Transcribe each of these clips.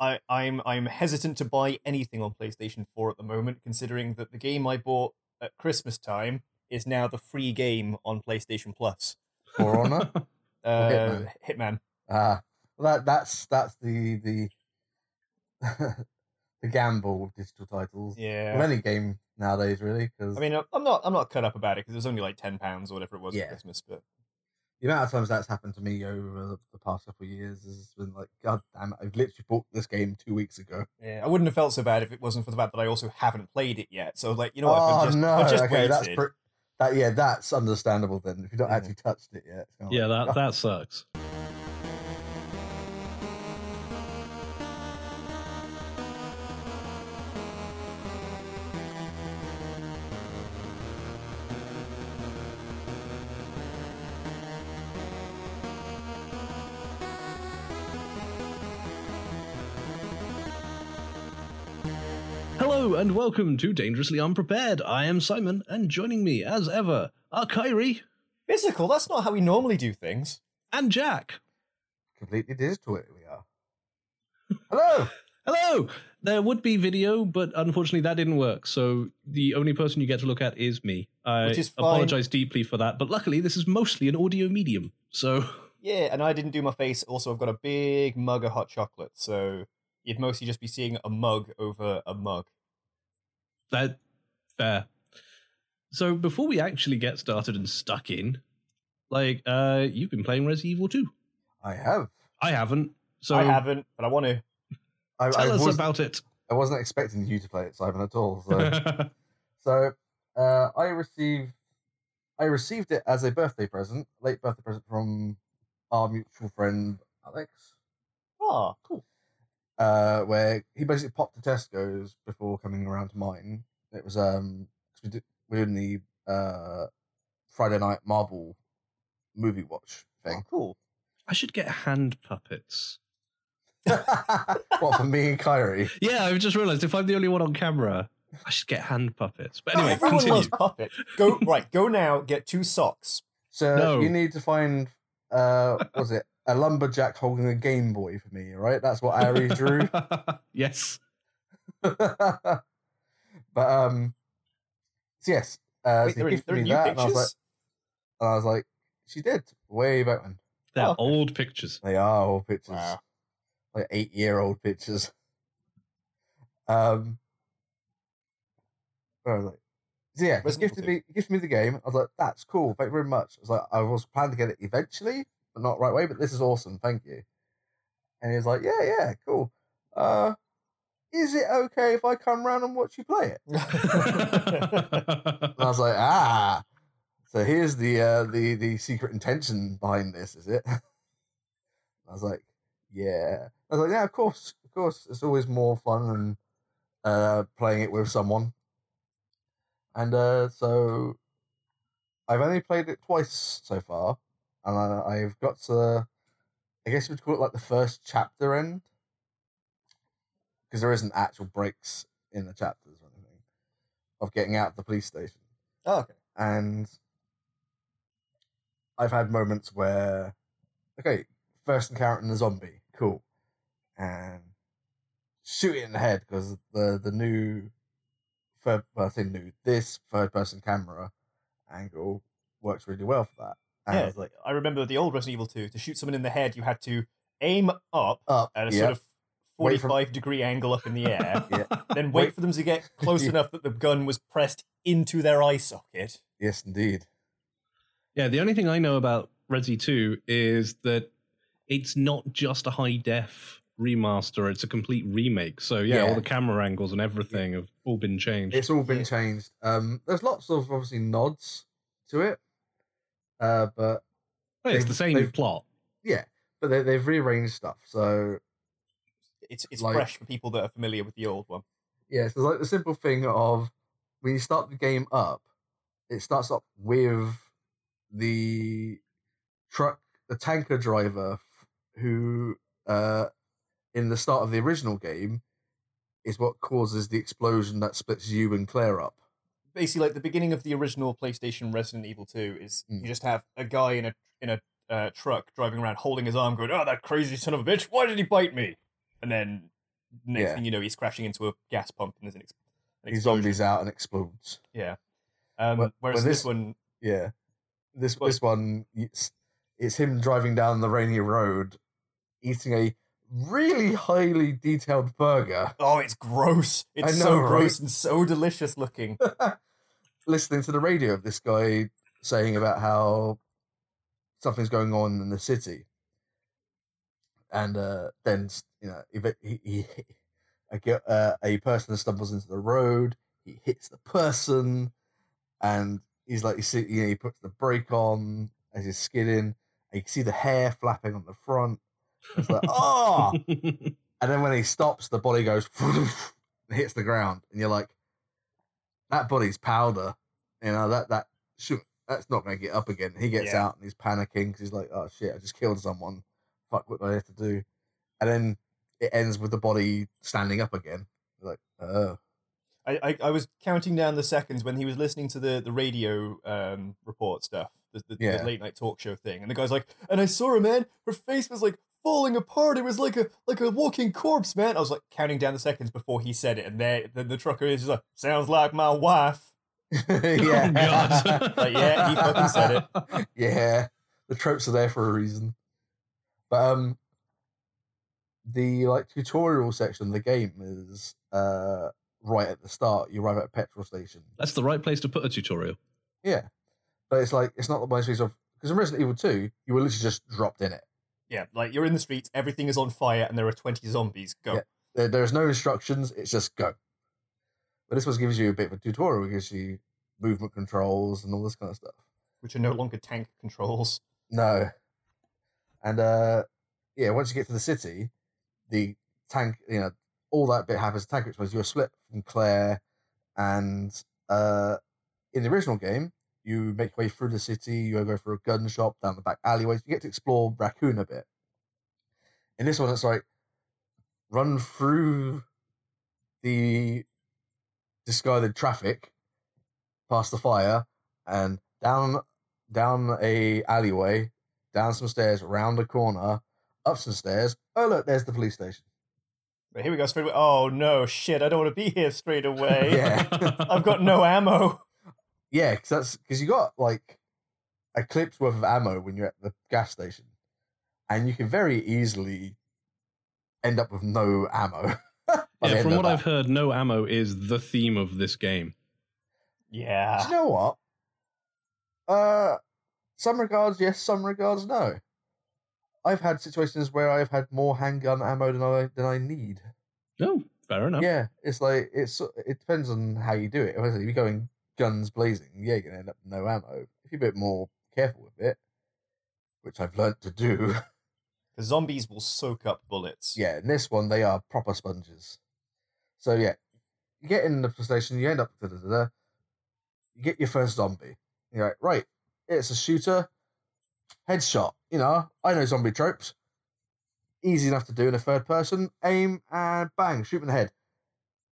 I, I'm I'm hesitant to buy anything on PlayStation 4 at the moment, considering that the game I bought at Christmas time is now the free game on PlayStation Plus. For Honor. Uh, Hitman. Hitman. Ah, well, that that's that's the the the gamble with digital titles. Yeah. With any game nowadays, really, because I mean, I'm not I'm not cut up about it because it was only like ten pounds or whatever it was Yeah. for Christmas. But the amount of times that's happened to me over the, the past couple of years has been like, God damn it! I literally bought this game two weeks ago. yeah, I wouldn't have felt so bad if it wasn't for the fact that I also haven't played it yet. So like, you know what? if oh I just, no! if I just okay, waited, that's pre- that. Yeah, that's understandable then. If you don't Mhm. actually touched it yet, kinda yeah, like, that that sucks. Hello and welcome to Dangerously Unprepared. I am Simon, and joining me, as ever, are Kyrie physical. That's not how we normally do things. and Jack. completely digital. We are. Hello. Hello! There would be video, but unfortunately that didn't work. So the only person you get to look at is me. I Which is fine. apologize deeply for that, but luckily this is mostly an audio medium. So Yeah, and I didn't do my face. Also, I've got a big mug of hot chocolate, so you'd mostly just be seeing a mug over a mug. That fair. So before we actually get started and stuck in, like uh you've been playing Resident Evil 2. I have. I haven't. So I haven't, but I want to. I, tell I us was, about it. I wasn't expecting you to play it, Simon, at all. So. So uh, I received I received it as a birthday present, late birthday present from our mutual friend Alex, Oh, cool. Uh, where he basically popped to Tesco's before coming around to mine. It was um 'cause we did we were in the uh, Friday night Marvel movie watch Oh, thing. cool. I should get hand puppets. what for me and Kyrie? Yeah, I've just realized if I'm the only one on camera, I should get hand puppets. But anyway, Everyone continue. loves puppet. Go right. Go now. Get two socks. So No. you need to find uh, what was it a lumberjack holding a Game Boy for me, right? That's what Ari drew. yes. but um, so yes, uh, Wait, so there he are, gifted there are me new that, and I was like, and I was like, she did way back when. They're Oh, okay. old pictures. They are old pictures, Wow. like eight year old pictures. Um, where was I? So yeah, he gifted me, gifted me the game. I was like, that's cool, thank you very much. I was like, I was planning to get it eventually, not right away. But this is awesome, thank you. And he was like, yeah, yeah, cool. Uh, is it okay if I come round and watch you play it? And I was like, ah. So here's the uh, the the secret intention behind this, is it? I was like, yeah. I was like, yeah, of course, of course. It's always more fun than uh, playing it with someone. And uh, so I've only played it twice so far, and I, I've got to, I guess we'd call it like the first chapter end, because there isn't actual breaks in the chapters or anything of getting out of the police station oh, okay. and I've had moments where, okay, first encountering a zombie, cool, and shoot it in the head because the the new third, well, I say new, this third person camera angle works really well for that. And I Yeah, was like, I remember the old Resident Evil 2. To shoot someone in the head, you had to aim up up, at a yeah, sort of Wait for- 45 degree angle up in the air, Yeah. then wait Wait- for them to get close Yeah. enough that the gun was pressed into their eye socket. yes, indeed. Yeah, the only thing I know about Resi 2 is that it's not just a high def remaster, it's a complete remake. So yeah, all the camera angles and everything have all been changed. It's all been Yeah. changed. Um, there's lots of obviously nods to it, uh, but But it's the same plot. yeah, but they, they've rearranged stuff. So It's it's Like- fresh for people that are familiar with the old one. Yeah, so like the simple thing of when you start the game up, it starts up with the truck, the tanker driver who, uh, in the start of the original game, is what causes the explosion that splits you and Claire up. Basically, like the beginning of the original PlayStation Resident Evil 2 is Mm. you just have a guy in a in a uh, truck driving around holding his arm, going, "Oh, that crazy son of a bitch! Why did he bite me?" And then next Yeah. thing you know, he's crashing into a gas pump and there's an, ex- an He zombies out and explodes. Yeah. Um, Well- whereas well, this, this- one, Yeah. This this one it's, it's him driving down the rainy road, eating a really highly detailed burger, oh, it's gross. It's I so know, gross right? and so delicious looking. listening to the radio of this guy saying about how something's going on in the city. And uh, then you know he, he a, uh, a person stumbles into the road, he hits the person, and he's like you see you know, he puts the brake on as he's skidding, and you can see the hair flapping on the front. It's like oh, and then when he stops, the body goes and hits the ground, and you're like, that body's powder. You know that that shoot, that's not going to get up again. He gets Yeah. out and he's panicking because he's like, oh shit, I just killed someone. Fuck, what do I have to do? And then it ends with the body standing up again. You're like, oh, I, I, I was counting down the seconds when he was listening to the, the radio um, report stuff, the, the, Yeah. the late night talk show thing, and the guy's like, and I saw her, man. Her face was like falling apart. It was like a like a walking corpse, man. I was like counting down the seconds before he said it, and there the, the trucker is just like, sounds like my wife. yeah, Oh, God. Like, yeah, he fucking said it. yeah, the tropes are there for a reason. But um, the like tutorial section of the game is uh right at the start. You arrive at a petrol station. That's the right place to put a tutorial. Yeah, but it's like it's not the most piece of because in Resident Evil Two, you were literally just dropped in it. Yeah, like you're in the streets, everything is on fire, and there are twenty zombies. Go. Yeah. There, there's no instructions. It's just go. But this one gives you a bit of a tutorial. It gives you movement controls and all this kind of stuff. Which are no longer tank controls. No. And uh yeah, once you get to the city, the tank, you know, all that bit happens. Tank explodes. You're split from Claire, and uh in the original game, you make your way through the city. You go through a gun shop down the back alleyways. You get to explore Raccoon a bit. In this one, it's like run through the discarded traffic, past the fire, and down down a alleyway, down some stairs, round a corner, up some stairs. Oh look, there's the police station. But here we go straight away. Oh no, shit! I don't want to be here straight away. Yeah. I've got no ammo. Yeah, because that's because you got like a clip's worth of ammo when you're at the gas station, and you can very easily end up with no ammo. Yeah, from what that. I've heard, no ammo is the theme of this game. Do Yeah. you know what? Uh, some regards yes, some regards no. I've had situations where I've had more handgun ammo than I than I need. No, fair enough. Yeah, it's like it's it depends on how you do it. Obviously, if you're going guns blazing, yeah, you're gonna end up with no ammo. If you're a bit more careful with it, which I've learnt to do, The zombies will soak up bullets. yeah, in this one they are proper sponges. So yeah, you get in the station, you end up da, da, da, da, you get your first zombie. You're like, right, it's a shooter, headshot. You know, I know zombie tropes. Easy enough to do in a third person. Aim and bang, shoot in the head.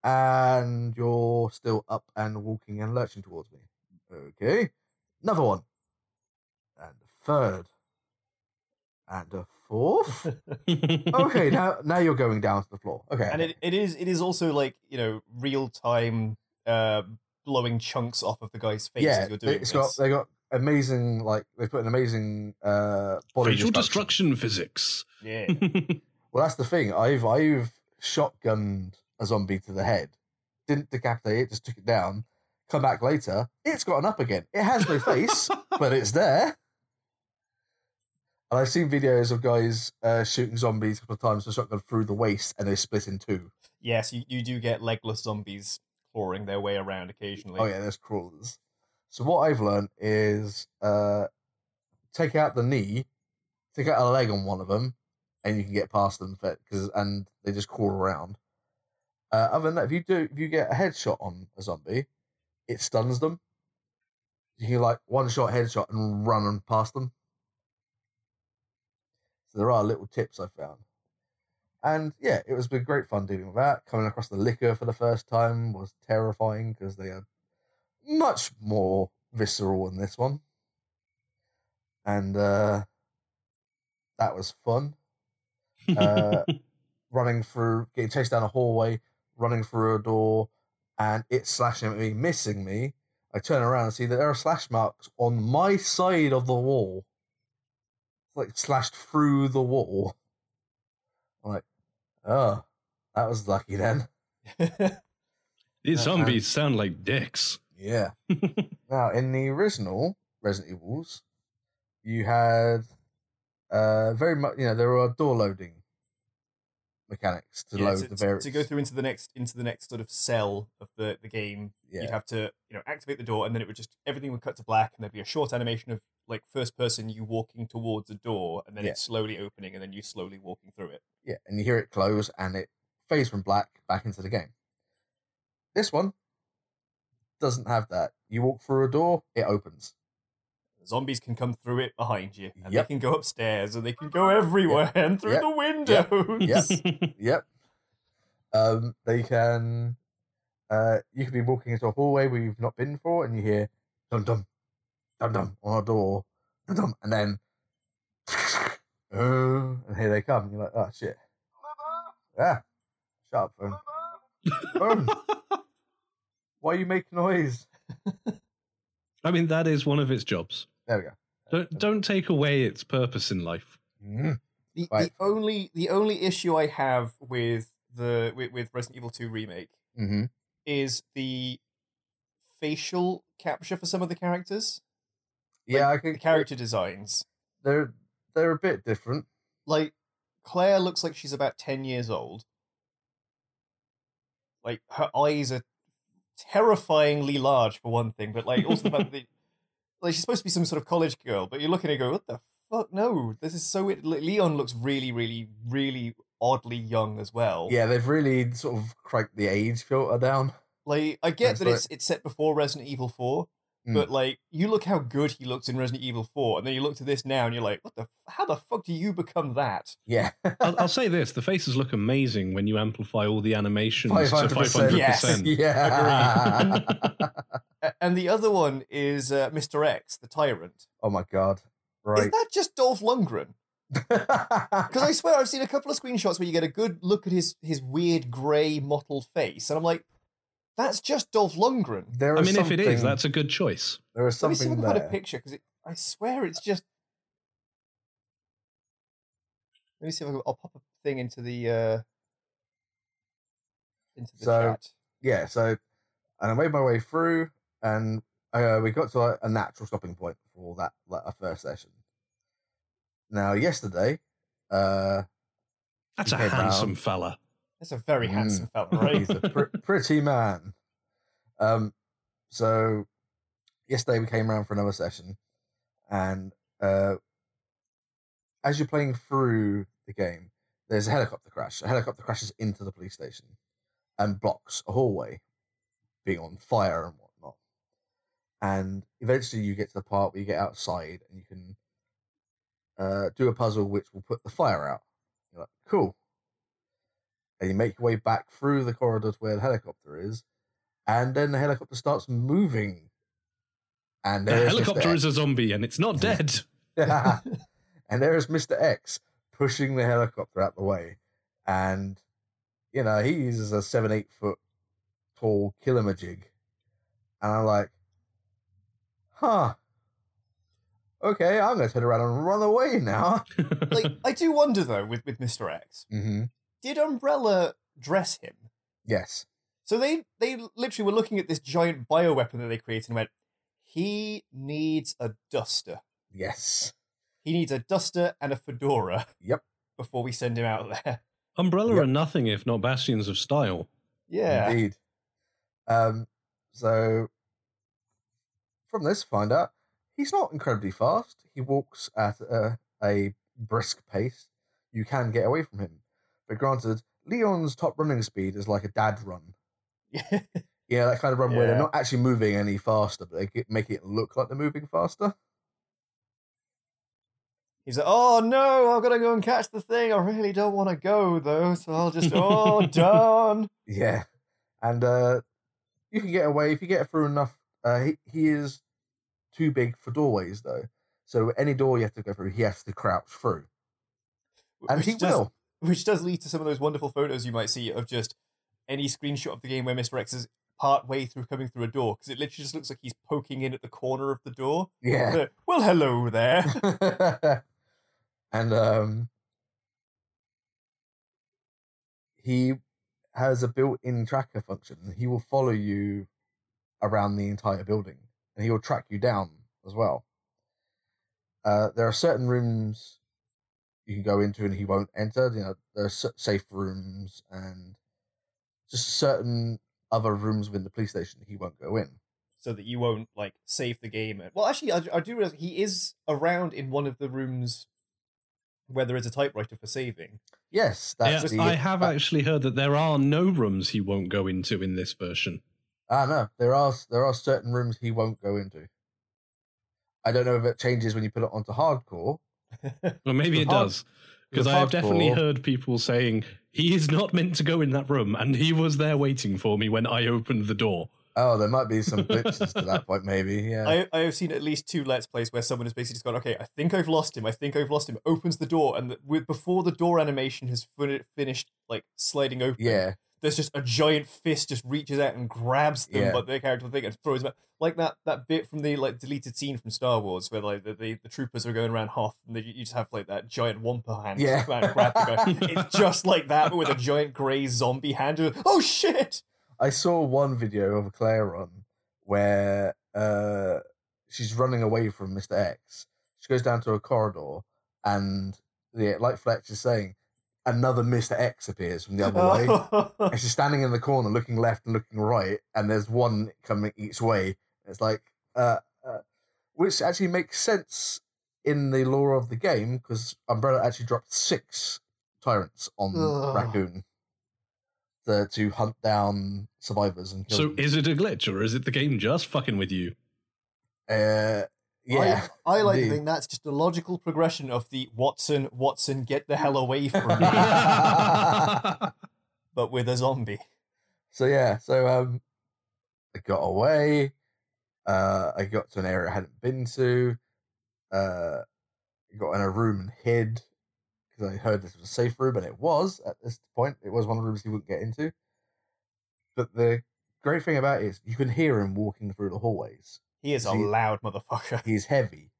And you're still up and walking and lurching towards me. Okay. Another one. And a third. And a fourth. okay, now now you're going down to the floor. Okay. and it, it is it is also like you know real time uh, blowing chunks off of the guy's face yeah, as you're doing it's this. got they got amazing like they put an amazing uh body Facial destruction. destruction physics. yeah. Well, that's the thing. I've I've shotgunned a zombie to the head, didn't decapitate it, just took it down. Come back later, it's gotten up again. It has no face, but it's there. And I've seen videos of guys uh, shooting zombies a couple of times with a shotgun through the waist, and they split in two. yes, you, you do get legless zombies clawing their way around occasionally. Oh yeah, there's crawlers. So what I've learned is uh, take out the knee, take out a leg on one of them, and you can get past them because and they just crawl around. Uh, other than that, if you do, if you get a headshot on a zombie, it stuns them. You can like one shot headshot and run and past them. So there are little tips I found. And yeah, it was been great fun dealing with that. Coming across the Licker for the first time was terrifying because they are much more visceral in this one. And uh, that was fun. Uh, running through, getting chased down a hallway, running through a door, and it slashing at me, missing me. I turn around and see that there are slash marks on my side of the wall. It's like slashed through the wall. I'm like, oh, that was lucky then. These Uh, zombies sound like dicks. Yeah. now, in the original Resident Evils, you had uh very much, you know, there were door loading mechanics to Yeah, load to, the various. to go through into the next into the next sort of cell of the, the game Yeah. you'd have to you know activate the door and then it would just everything would cut to black and there'd be a short animation of like first person you walking towards a door and then Yeah. it's slowly opening and then you slowly walking through it Yeah, and you hear it close and it fades from black back into the game. This one doesn't have that. You walk through a door, it opens. Zombies can come through it behind you and Yep. they can go upstairs and they can go everywhere and through Yep. the windows Yep. Yep. Um, they can. Uh, you could be walking into a hallway where you've not been before, and you hear dum dum, dum dum on a door, dum dum, and then, uh, and here they come. You're like, oh shit. Yeah. Shut up, phone. Phone. Why you make noise? I mean, that is one of its jobs. There we go. Don't don't take away its purpose in life. Mm. The, Right. the only the only issue I have with the with, with Resident Evil 2 remake Mm-hmm. is the facial capture for some of the characters. Yeah, I The can. character designs. They're they're a bit different. Like Claire looks like she's about 10 years old. Like her eyes are terrifyingly large for one thing, but like also the fact that like she's supposed to be some sort of college girl, but you're looking at her and go, what the fuck? No, this is so weird. Leon looks really, really, really oddly young as well. Yeah, they've really sort of cranked the age filter down. Like I get That's that right. it's it's set before Resident Evil 4, Mm. but like you look how good he looks in Resident Evil 4, and then you look to this now and you're like, what the how the fuck do you become that? Yeah. I'll, I'll say this: the faces look amazing when you amplify all the animations to 500%. five hundred Yes. percent. Yeah. A- And the other one is uh, Mr. X, the tyrant. oh my god. Right, is that just Dolph Lundgren? Because I swear I've seen a couple of screenshots where you get a good look at his his weird grey mottled face, and I'm like, that's just Dolph Lundgren. there I mean, if it is, that's a good choice. there is something. Let me see if I something can find a picture because I swear it's just. Let me see if I can, I'll pop a thing into the uh into the So- chat. Yeah, so and I made my way through and uh, we got to a, a natural stopping point for that like our first session. Now yesterday, uh That's a Okay, Brown. handsome fella. That's a very Mm. handsome fella, right? he's a pr- pretty man. Um, so yesterday we came around for another session, and uh, as you're playing through the game, there's a helicopter crash. A helicopter crashes into the police station and blocks a hallway, being on fire and whatnot. And eventually, you get to the part where you get outside and you can uh, do a puzzle which will put the fire out. You're like, cool and you make your way back through the corridors where the helicopter is, and then the helicopter starts moving. And The there is helicopter is a zombie and it's not dead. X. and there is Mr. X pushing the helicopter out the way, and you know he's a seven, eight foot tall killamajig, and I'm like, huh. Okay, I'm gonna turn around and run away now. like, I do wonder though with with Mister X, hmm did Umbrella dress him? Yes. So they they literally were looking at this giant bioweapon that they created and went, he needs a duster. Yes. He needs a duster and a fedora. Yep. Before we send him out there. Umbrella Yep. are nothing if not bastions of style. Yeah. Indeed. Um, so from this, find out he's not incredibly fast. He walks at a, a brisk pace. You can get away from him, but granted, Leon's top running speed is like a dad run. Yeah, that kind of run where they're not actually moving any faster, but they make it look like they're moving faster. He's like, oh no, I've got to go and catch the thing. I really don't want to go though, so I'll just, oh, done. Yeah, and uh, you can get away if you get through enough. Uh, he he is too big for doorways though, so any door you have to go through, he has to crouch through, and Which he just- will. Which does lead to some of those wonderful photos you might see of just any screenshot of the game where Mr. X is part way through coming through a door because it literally just looks like he's poking in at the corner of the door. Yeah. Well, hello there. and um, he has a built-in tracker function. He will follow you around the entire building, and he will track you down as well. Uh, there are certain rooms you can go into and he won't enter. You know, there are s- safe rooms and just certain other rooms within the police station he won't go in. so that you won't like save the game. Well, actually, I, I do realize he is around in one of the rooms where there is a typewriter for saving. Yes, that's Yeah, the. I have that- actually heard that there are no rooms he won't go into in this version. Ah, no, there are there are certain rooms he won't go into. I don't know if it changes when you put it onto hardcore. Well, maybe it does. Because I have definitely heard people saying he is not meant to go in that room, and he was there waiting for me when I opened the door. Oh, there might be some glitches to that point, maybe. Yeah. I, I have seen at least two Let's Plays where someone has basically just gone, okay, I think I've lost him. I think I've lost him. Opens the door, and the, with, before the door animation has fin- finished, like sliding open, yeah. There's just a giant fist just reaches out and grabs them, Yeah. but their character thing and throws them out. Like that that bit from the like deleted scene from Star Wars where like the, the, the troopers are going around Hoth and they, you just have like that giant wampa hand Yeah. grab the guy. It's just like that, but with a giant grey zombie hand. Oh shit! I saw one video of a Claire run where uh, she's running away from Mr. X. She goes down to a corridor, and the like Fletch is saying, another Mr. X appears from the other way. And she's standing in the corner, looking left and looking right, and there's one coming each way. It's like, uh, uh, which actually makes sense in the lore of the game because Umbrella actually dropped six tyrants on Ugh. Raccoon to, to hunt down survivors and kill So them. is it a glitch, or is it the game just fucking with you? uh, yeah, I, I like to indeed. think that's just a logical progression of the Watson, Watson, get the hell away from me, but with a zombie. so yeah, so um, I got away. Uh, I got to an area I hadn't been to. Uh, I got in a room and hid because I heard this was a safe room, and it was at this point. It was one of the rooms he wouldn't get into. But the great thing about it is you can hear him walking through the hallways. He is a See- loud motherfucker. He's heavy,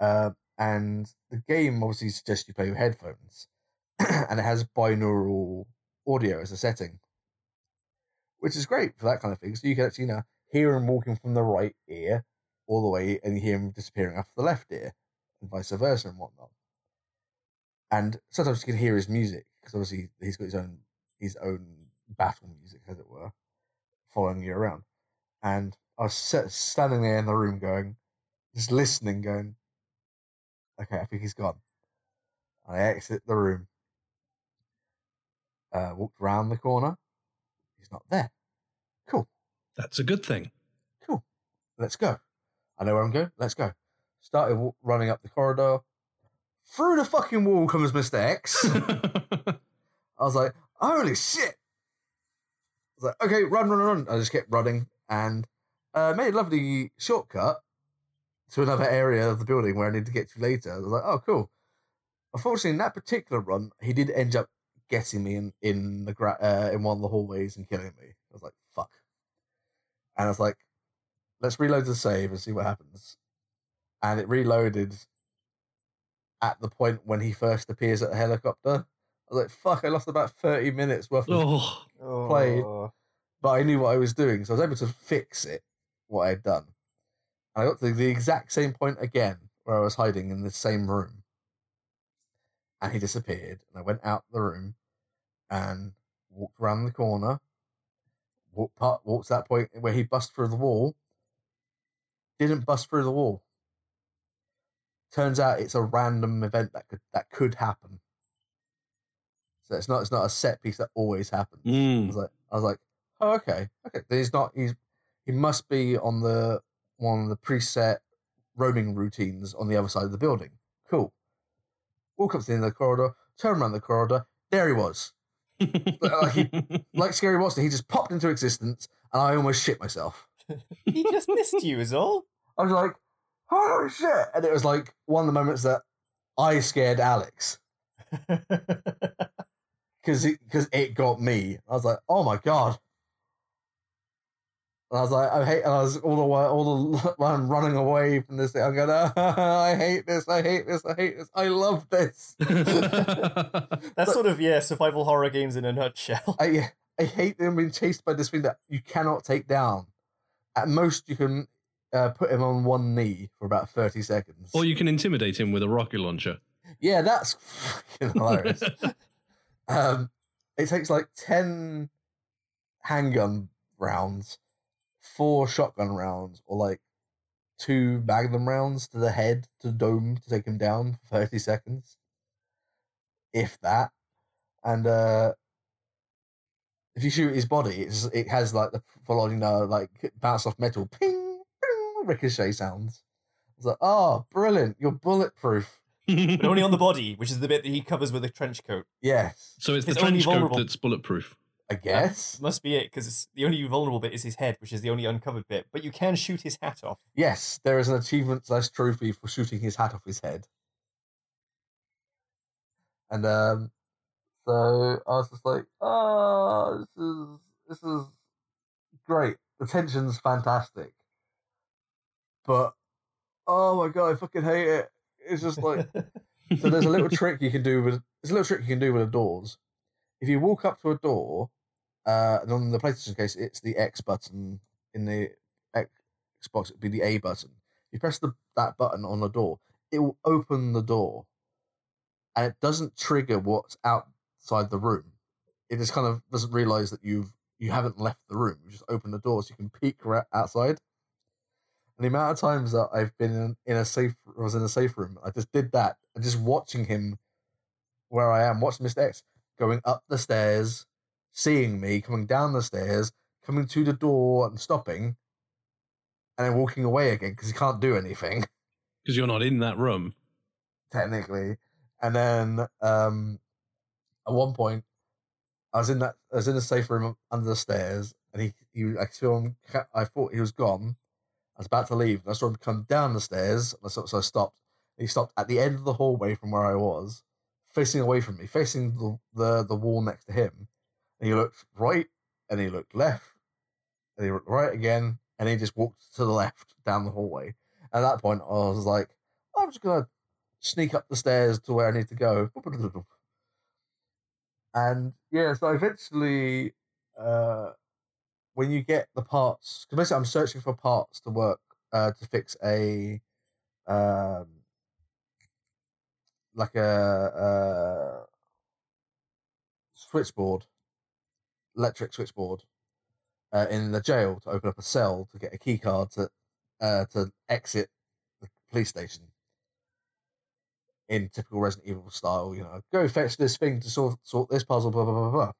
uh, and the game obviously suggests you play with headphones, and it has binaural audio as a setting, which is great for that kind of thing. So you can actually you know hear him walking from the right ear all the way, and you hear him disappearing off the left ear, and vice versa and whatnot. And sometimes you can hear his music because obviously he's got his own his own battle music, as it were, following you around. And I was standing there in the room, going, just listening, going, okay, I think he's gone. I exit the room, uh, walked around the corner. He's not there. Cool, That's a good thing. cool. Let's go. I know where I'm going. Let's go. Started wa- running up the corridor. Through the fucking wall comes Mr. X. I was like, holy shit. I was like, okay, run, run, run. I just kept running and uh, made a lovely shortcut to another area of the building where I need to get to later. I was like, oh, cool. Unfortunately, in that particular run, he did end up getting me in in the gra- uh, in one of the hallways and killing me. I was like, fuck. And I was like, let's reload the save and see what happens. And it reloaded at the point when he first appears at the helicopter. I was like, fuck, I lost about 30 minutes worth of oh, Played. Oh. but I knew what I was doing, so I was able to fix it, what I had done. And I got to the exact same point again, where I was hiding in the same room. And he disappeared, and I went out the room and walked around the corner, walked, part, walked to that point where he bust through the wall, didn't bust through the wall. Turns out it's a random event that could that could happen. So it's not it's not a set piece that always happens. I Mm. was like, I was like, oh, okay, okay. He's not. He's he must be on the one of the preset roaming routines on the other side of the building. Cool. Walk up to the end of the corridor, turn around the corridor. There he was. like he- Like Scary Watson, he just popped into existence, and I almost shit myself. He just missed you, is all. I was like, holy shit! And it was like one of the moments that I scared Alex. because it because it got me. I was like, oh my god. And I was like, I hate. And I was all the way, all the while I'm running away from this thing. I'm going, ah, I hate this. I hate this. I hate this. I love this. That's But- sort of yeah, survival horror games in a nutshell. I I hate them being chased by this thing that you cannot take down. At most, you can uh, put him on one knee for about thirty seconds. or you can intimidate him with a rocket launcher. Yeah, that's fucking hilarious. um, it takes like 10 handgun rounds, four shotgun rounds, or like two magnum rounds to the head, to dome, to take him down for 30 seconds. If that. And uh, if you shoot his body, it's, it has like the following, uh, like bounce off metal, ping, ping, ricochet sounds. It's like, oh, brilliant, you're bulletproof. but only on the body, which is the bit that he covers with a trench coat. Yes, so it's the It's trench coat that's bulletproof. I guess. Must be it, because the only vulnerable bit is his head, which is the only uncovered bit. But you can shoot his hat off. Yes, there is an achievement slash trophy for shooting his hat off his head. And um, so I was just like, oh, this is this is great. The tension's fantastic, but oh my god, I fucking hate it. It's just like so. There's a little trick you can do with there's a little trick you can do with the doors. If you walk up to a door, uh, and on the PlayStation case, it's the X button. In the Xbox, it'd be the A button. You press the that button on the door, it will open the door, and it doesn't trigger what's outside the room. It just kind of doesn't realize that you've you haven't left the room. You just open the door so you can peek ra- outside. And the amount of times that I've been in, in a safe, I was in a safe room, I just did that, and just watching him where I am, watching Mr. X going up the stairs, seeing me coming down the stairs, coming to the door and stopping, and then walking away again because he can't do anything Because you're not in that room. technically. And then um, at one point, I was in that I was in a safe room under the stairs, and he he I saw him. I thought he was gone. I was about to leave, and I saw him come down the stairs. and So, so I stopped. He stopped at the end of the hallway from where I was, facing away from me, facing the the, the wall next to him. And he looked right, and he looked left, and he looked right again, and he just walked to the left down the hallway. At that point, I was like, I'm just gonna sneak up the stairs to where I need to go. And yeah, so eventually, uh, when you get the parts, because basically I'm searching for parts to work uh, to fix a um, like a, uh switchboard, electric switchboard, uh, in the jail to open up a cell to get a key card to uh, to exit the police station in typical Resident Evil style, you know, go fetch this thing to sort sort this puzzle, blah blah blah blah.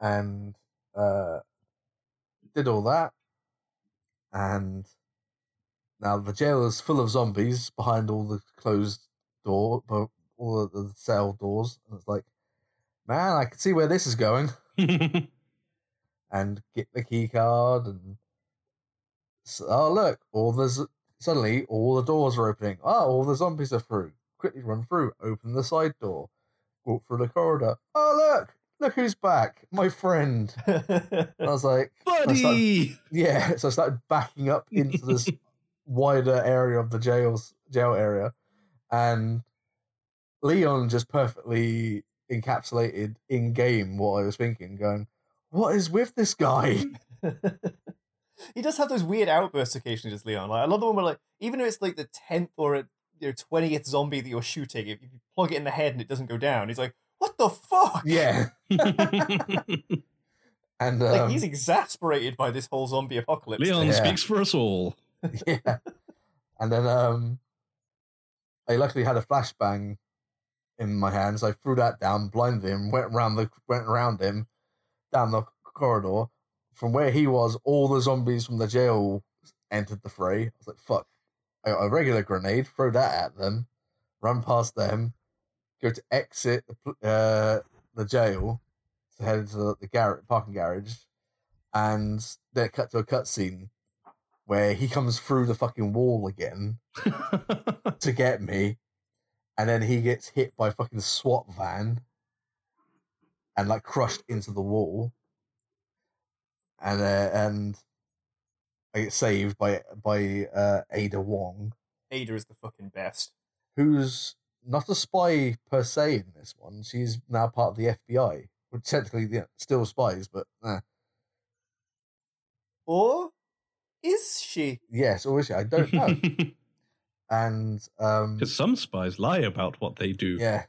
And uh, did all that, and now the jail is full of zombies behind all the closed door, all the cell doors, and it's like, man, I can see where this is going, and get the key card, and s- oh look, all there's suddenly all the doors are opening. Oh, all the zombies are through. Quickly run through. Open the side door. Walk through the corridor. Oh look, look who's back, my friend. And I was like, Buddy! yeah. So I started backing up into this wider area of the jails jail area, and Leon just perfectly encapsulated in game what I was thinking. Going, what is with this guy? he does have those weird outbursts occasionally, does Leon? Like I love the one where like even if it's like the tenth or uh, you know twentieth zombie that you're shooting, if you plug it in the head and it doesn't go down, he's like, "What the fuck?" yeah, and um, Like he's exasperated by this whole zombie apocalypse. Leon. Yeah. speaks for us all. yeah. And then um I luckily had a flashbang in my hands. I threw that down, blinded him, went around the went around him down the corridor. From where he was, all the zombies from the jail entered the fray. I was like, fuck. I got a regular grenade, throw that at them, run past them, go to exit the, uh, the jail to head into the garage, parking garage, and then cut to a cutscene where he comes through the fucking wall again to get me, and then he gets hit by a fucking SWAT van, and like crushed into the wall, and uh, and I get saved by by uh, Ada Wong, Ada is the fucking best. who's not a spy per se in this one. She's now part of the FBI, which technically yeah, still spies, but eh. Or is she? yes, or is she? I don't know. and um, Because some spies lie about what they do. yeah,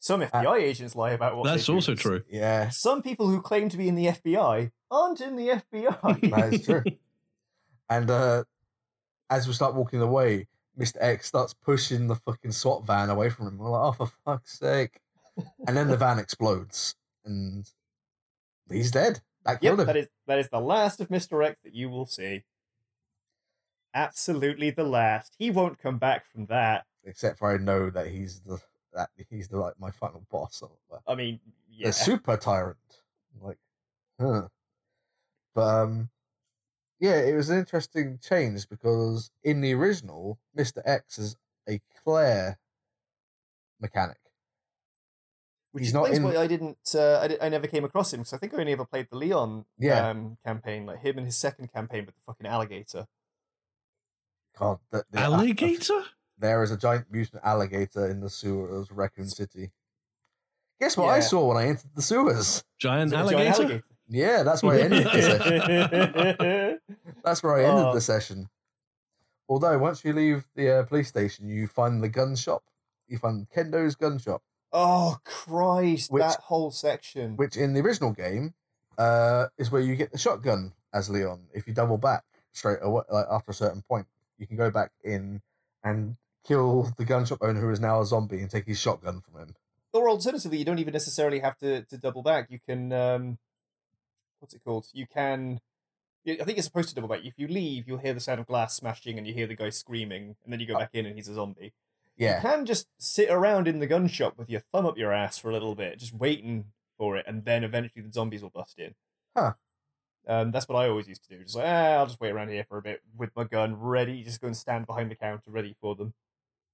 Some FBI agents lie about what. they That's do. also true. yeah, Some people who claim to be in the FBI aren't in the FBI. that is true. And uh, as we start walking away, Mr. X starts pushing the fucking SWAT van away from him. We're like, oh, for fuck's sake. And then the van explodes and he's dead. That yep, killed him. that is that is the last of Mr. X that you will see. Absolutely the last. He won't come back from that. Except for I know that he's the that he's the like my final boss or. I mean, yeah. The super tyrant. Like huh. But um yeah, it was an interesting change because in the original, Mr. X is a Claire mechanic. Which he's not in- why I didn't. Uh, I, di- I never came across him because I think I only ever played the Leon Yeah. um, campaign, like him and his second campaign with the fucking alligator. God, the, the, Alligator? there is a giant mutant alligator in the sewers of Raccoon City. Guess what I saw when I entered the sewers? Giant Is it alligator? giant Yeah, that's where I ended the session. That's where I ended Oh. the session. Although once you leave the uh, police station, you find the gun shop. You find Kendo's gun shop, oh Christ! Which- that whole section. which in the original game uh, is where you get the shotgun as Leon. If you double back straight away, like after a certain point, you can go back in and kill the gun shop owner who is now a zombie and take his shotgun from him. or alternatively, you don't even necessarily have to, to double back. You can, um, what's it called? You can, I think you're supposed to double back. If you leave, you'll hear the sound of glass smashing and you hear the guy screaming, and then you go Oh. back in and he's a zombie. Yeah, You can just sit around in the gun shop with your thumb up your ass for a little bit, just waiting for it, and then eventually the zombies will bust in. Huh. Um, that's what I always used to do. Just like, ah, I'll just wait around here for a bit with my gun ready. Just go and stand behind the counter ready for them.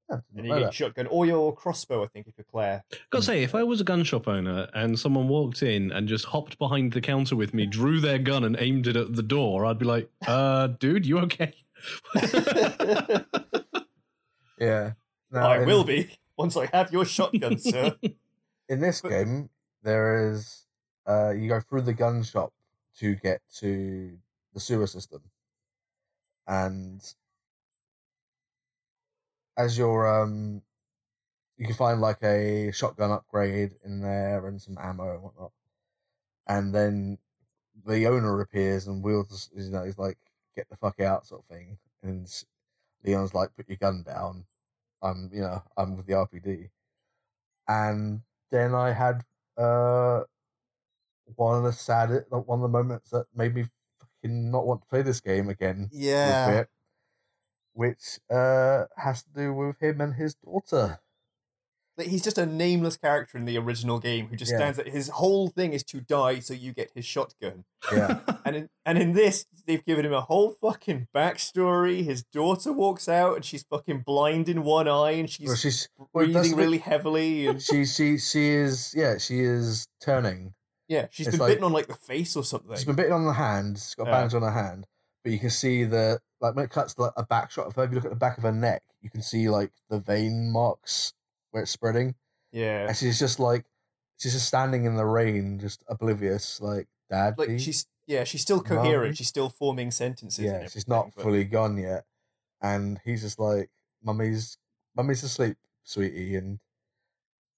Yeah, And you get your that. shotgun or your crossbow, I think, if you're Claire. Gotta say, if I was a gun shop owner and someone walked in and just hopped behind the counter with me, drew their gun and aimed it at the door, I'd be like, uh, dude, you okay? yeah. No, I in- will be once I have your shotgun, sir. in this But- game, there is uh, you go through the gun shop to get to the sewer system, and as you're um, you can find like a shotgun upgrade in there and some ammo and whatnot, and then the owner appears and wields, you know, he's like, "Get the fuck out," sort of thing, and Leon's like, "Put your gun down." I'm, you know, I'm with the RPD, and then I had uh one of the sad one of the moments that made me fucking not want to play this game again. a bit, which uh has to do with him and his daughter. He's just a nameless character in the original game who just Yeah. stands there. His whole thing is to die so you get his shotgun. Yeah. And in, and in this, they've given him a whole fucking backstory. His daughter walks out and she's fucking blind in one eye and she's well, she's breathing the- really heavily. And she she she is yeah she is turning. Yeah, she's It's been like- bitten on like the face or something. She's been bitten on the hand. She's got a Yeah. bandage on her hand, but you can see the like when it cuts like, a back shot. If you look at the back of her neck, you can see like the vein marks where it's spreading. yeah. and she's just like she's just standing in the rain, just oblivious, like dad. Like she's yeah, she's still Mum? coherent. She's still forming sentences. and yeah, she's not everything, but- fully gone yet, and he's just like, "Mummy's, mummy's asleep, sweetie," and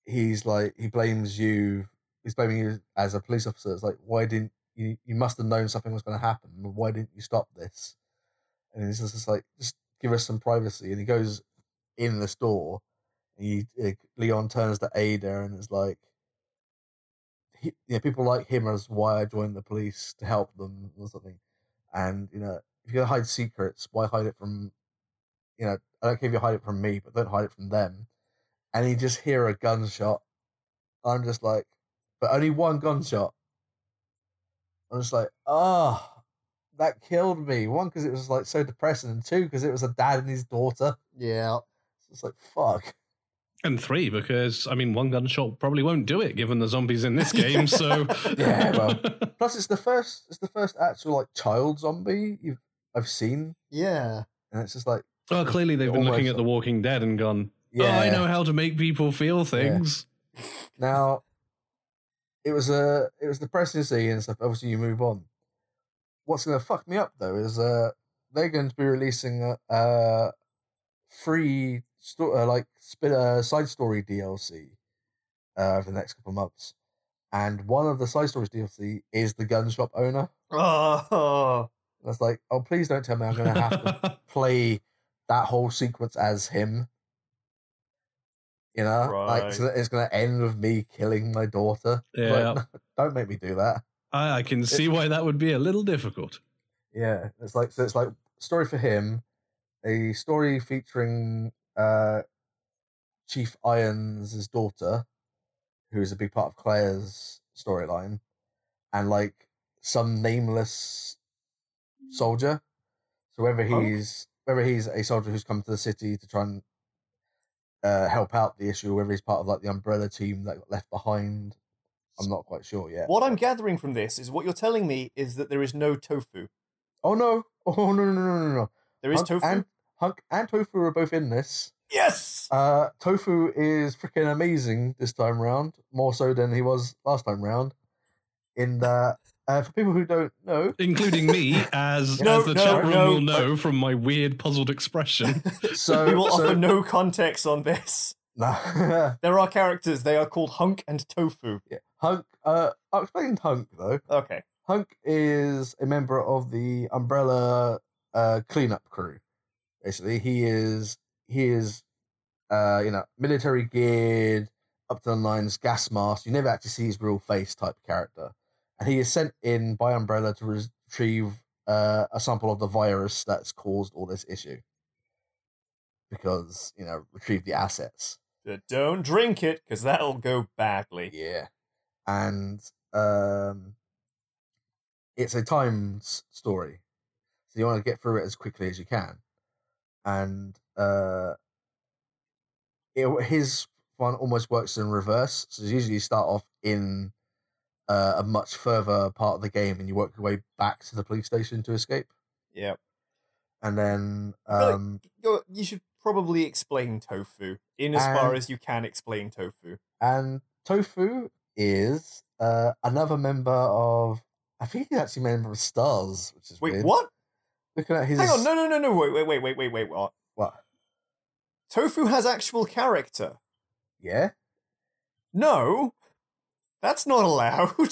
he's like, he blames you. He's blaming you as a police officer. It's like, why didn't you? You must have known something was going to happen. Why didn't you stop this? And he's just like, just give us some privacy. And he goes in the store, and he Leon turns to Ada and is like, he, yeah, people like him as why I joined the police to help them or something. And you know, if you're gonna hide secrets, why hide it from? You know, I don't care if you hide it from me, but don't hide it from them. And you just hear a gunshot. I'm just like, but only one gunshot. I'm just like, ah, that killed me. One because it was like so depressing, and two because it was a dad and his daughter. Yeah. It's like fuck. And three, because I mean, one gunshot probably won't do it, given the zombies in this game. So Yeah, well. Plus, it's the first. It's the first actual like child zombie you've I've seen, Yeah. and it's just like, well, clearly they've been looking Almost. at The Walking Dead and gone, yeah. "Oh, I know how to make people feel things." Now, it was a it was depressing to see and stuff. Obviously, you move on. What's going to fuck me up though is uh they're going to be releasing a, a free sto- uh, like spin uh, side story DLC uh, over the next couple of months, and one of the side stories DLC is the gun shop owner. Oh. that's like, oh, please don't tell me I'm going to have to play that whole sequence as him. You know, like it's Right. gonna, it's gonna end with me killing my daughter. It's like, Yeah. Don't make me do that. I, I can see why that would be a little difficult. Yeah, it's like so. It's like story for him, a story featuring uh Chief Irons' daughter, who is a big part of Claire's storyline, and like some nameless soldier. So whether Oh. he's whether he's a soldier who's come to the city to try and uh, help out the issue, whether he's part of like the umbrella team that got left behind, I'm not quite sure yet. What I'm gathering from this is what you're telling me is that there is no tofu. Oh no! Oh no no no no no! There is Hunk tofu. and Hunk and Tofu are both in this. yes. Uh, Tofu is freaking amazing this time round, more so than he was last time round. In that, uh, for people who don't know, Including me, as, No, as the no, chat room no, will know from my weird puzzled expression. so we will so, offer no context on this. Nah. There are characters. They are called Hunk and Tofu. yeah. Hunk. Uh, I'll explain Hunk though. Okay. Hunk is a member of the Umbrella uh, cleanup crew. Basically, he is he is uh, you know military geared, up to the nines, gas mask. You never actually see his real face type character, and he is sent in by Umbrella to retrieve uh, a sample of the virus that's caused all this issue. Because you know, retrieve the assets. But don't drink it because that'll go badly. Yeah, and um, it's a timed story, so you want to get through it as quickly as you can. And uh, it, his one almost works in reverse. So usually you start off in uh, a much further part of the game, and you work your way back to the police station to escape. Yeah. And then feel like um, You're, should probably explain tofu in as far as you can explain tofu. and Tofu is uh, another member of. I think he's actually a member of Stars, which is Wait, weird. what? Looking at his Hang on, no, no, no, no. Wait, wait, wait, wait, wait, wait. What? what? Tofu has actual character. Yeah, No, that's not allowed.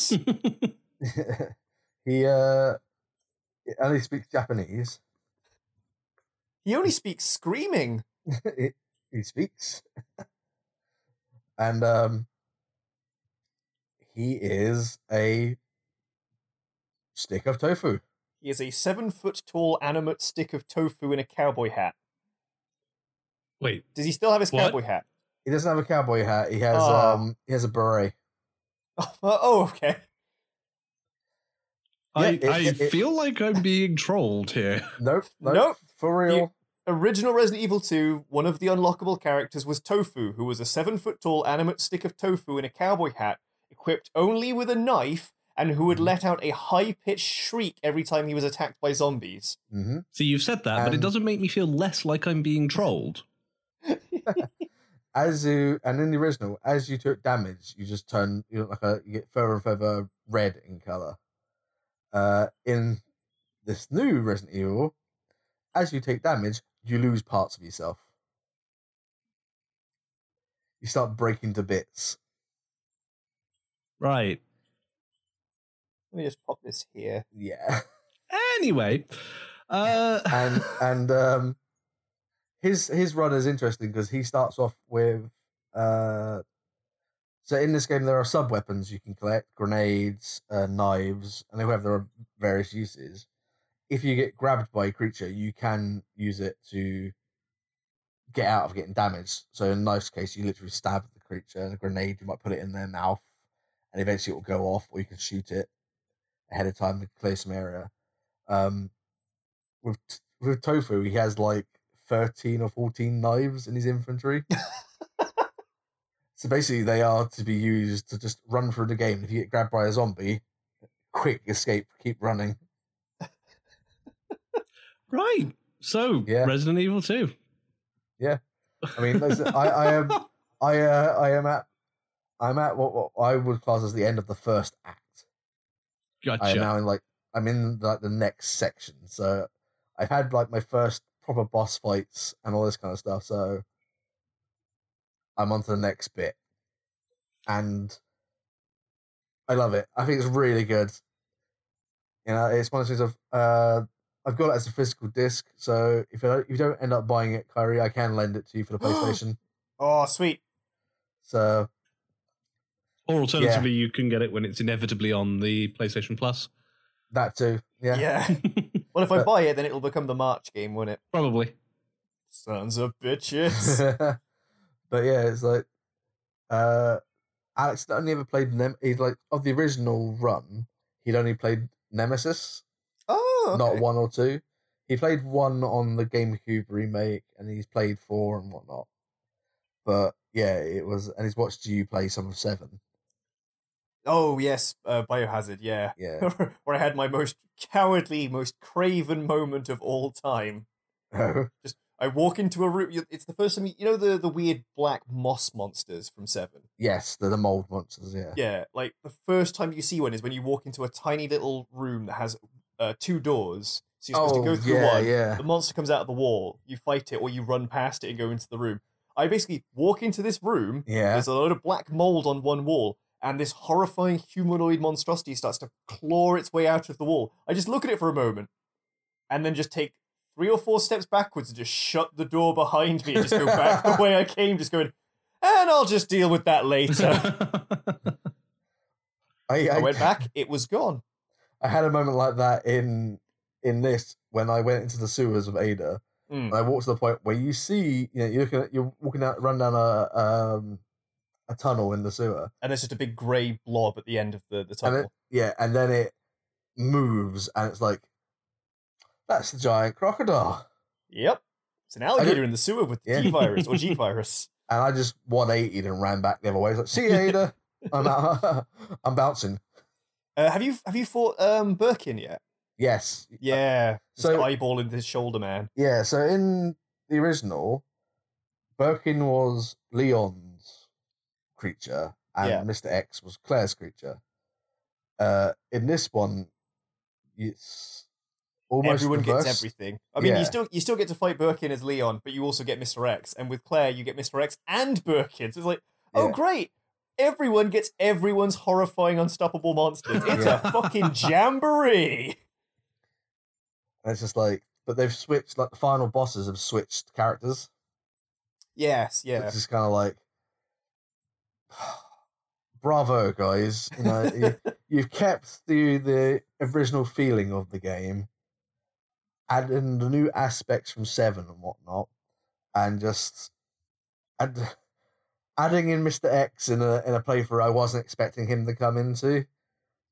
he uh, only speaks Japanese. he only speaks screaming. he, he speaks, and um, he is a stick of tofu. He is a seven foot tall animate stick of tofu in a cowboy hat. Wait, Does he still have his What? cowboy hat? He doesn't have a cowboy hat. He has Oh. um, he has a beret. Oh, okay. I, Yeah, it- I it- it- feel like I'm being trolled here. Nope, nope, Nope. for real. Original Resident Evil 2, one of the unlockable characters was Tofu, who was a seven foot tall animate stick of tofu in a cowboy hat, equipped only with a knife, and who would Mhm. let out a high pitched shriek every time he was attacked by zombies. hmm See, you've said that, but it doesn't make me feel less like I'm being trolled. As you and in the original, as you took damage, you just turn you look like a you get further and further red in color. Uh, in this new Resident Evil, as you take damage, you lose parts of yourself. You start breaking to bits. Right. Let me just pop this here. Yeah, Anyway, uh, and and um, his his run is interesting because he starts off with uh. So in this game, there are sub weapons you can collect: grenades, uh, knives, and they have their various uses. If you get grabbed by a creature, you can use it to get out of getting damaged. So in knife's case, you literally stab the creature, and a grenade you might put it in their mouth, and eventually it will go off, or you can shoot it ahead of time to clear some area. Um, with with Tofu, he has like thirteen or fourteen knives in his infantry. So basically, they are to be used to just run through the game. If you get grabbed by a zombie, quick escape, keep running. Right. So Yeah. Resident Evil 2. Yeah. I mean, I, I am, I, uh, I am at, I'm at what, what I would class as the end of the first act. Gotcha. I am Gotcha. now in like, I'm in like the next section. So I've had like my first proper boss fights and all this kind of stuff. So I'm on to the next bit, and I love it. I think it's really good. You know, it's one of those things of uh, I've got it as a physical disc, so if you don't, if you don't end up buying it, Kyrie, I can lend it to you for the PlayStation. Oh, sweet. so Or alternatively, you can get it when it's inevitably on the PlayStation Plus. that too, yeah. Yeah. Well, if I buy it, then it'll become the March game, won't it? Probably. Sons of bitches. but yeah, it's like uh Alex had only ever played Nem he's like of the original run, he'd only played Nemesis, oh, not one or two. He played one on the GameCube remake and he's played four and whatnot. But yeah, it was and he's watched you play some of seven. Oh yes, uh, Biohazard. Yeah, Yeah. where I had my most cowardly, most craven moment of all time. Oh. Just I walk into a room. It's the first time you, you know the the weird black moss monsters from Seven. yes, they're the mold monsters, yeah. Yeah, like the first time you see one is when you walk into a tiny little room that has uh, two doors. So you're supposed to go through Oh, yeah, one. yeah. The monster comes out of the wall. You fight it, or you run past it and go into the room. I basically walk into this room. Yeah. There's a load of black mold on one wall, and this horrifying humanoid monstrosity starts to claw its way out of the wall. I just look at it for a moment, and then just take three or four steps backwards and just shut the door behind me and just go back the way I came, just going, and I'll just deal with that later. I, I I, went back, it was gone. I had a moment like that in in this when I went into the sewers of Ada. Mm. And I walked to the point where you see, you know, you're looking at, you're walking out, run down a um a tunnel in the sewer, And there's just a big grey blob at the end of the, the and tunnel. it, yeah, and then it moves, and it's like, that's the giant crocodile, Yep. It's an alligator in the sewer with Yeah. G virus or G virus. and I just 180'd and ran back the other way. It's like, see you, Ada, I'm out, I'm bouncing. Uh, have you have you fought um, Birkin yet? Yes, Yeah. So- eyeballing his shoulder, man. yeah. So in the original, Birkin was Leon's creature, and Yeah. Mr. X was Claire's creature. Uh, in this one, it's almost Everyone reversed. gets everything. I mean, Yeah. you still you still get to fight Birkin as Leon, but you also get Mr. X, and with Claire, you get Mr. X and Birkin. So it's like, oh Yeah. great, everyone gets everyone's horrifying, unstoppable monsters. It's Yeah. a fucking jamboree. And it's just like, but they've switched. Like the final bosses have switched characters. Yes, yeah. It's just kind of like, bravo, guys! You know, you, you've kept the the original feeling of the game, adding the new aspects from Seven and whatnot, and just and adding in Mister X in a in a playthrough I wasn't expecting him to come into.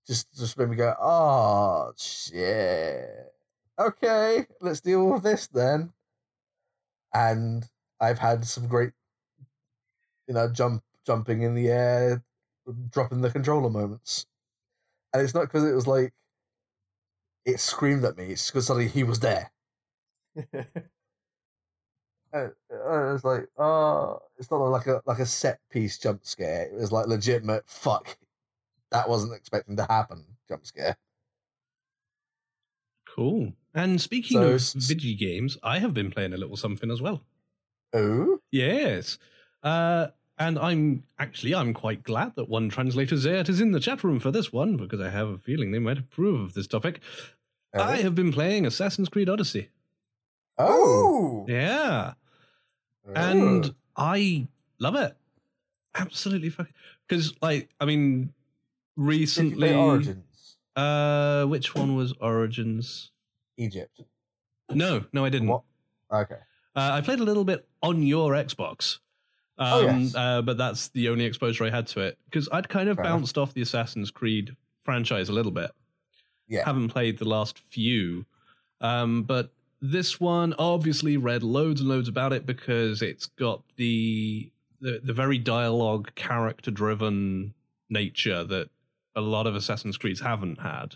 Just just made me go, oh shit. Okay, let's deal with this then. And I've had some great, you know, jump jumping in the air, dropping the controller moments. And it's not because it was like it screamed at me. It's because suddenly he was there. And I was like, oh, it's not like a like a set piece jump scare. It was like legitimate. Fuck, that wasn't expecting to happen. Jump scare. cool. And speaking So of video games, I have been playing a little something as well. Oh, Yes. Uh, and I'm actually I'm quite glad that one translator Zayat is in the chat room for this one because I have a feeling they might approve of this topic. I have been playing Assassin's Creed Odyssey. oh, Yeah. Oh. and I love it. Absolutely fucking because like I mean Did you play recently Origins, uh which one was Origins? Egypt. No, no I didn't. What? Okay. Uh, I played a little bit on your Xbox. Um, Oh, yes. uh, but that's the only exposure I had to it because I'd kind of Fair enough. bounced off the Assassin's Creed franchise a little bit. Yeah. Haven't played the last few. Um, but this one obviously read loads and loads about it because it's got the the the very dialogue character driven nature that a lot of Assassin's Creeds haven't had.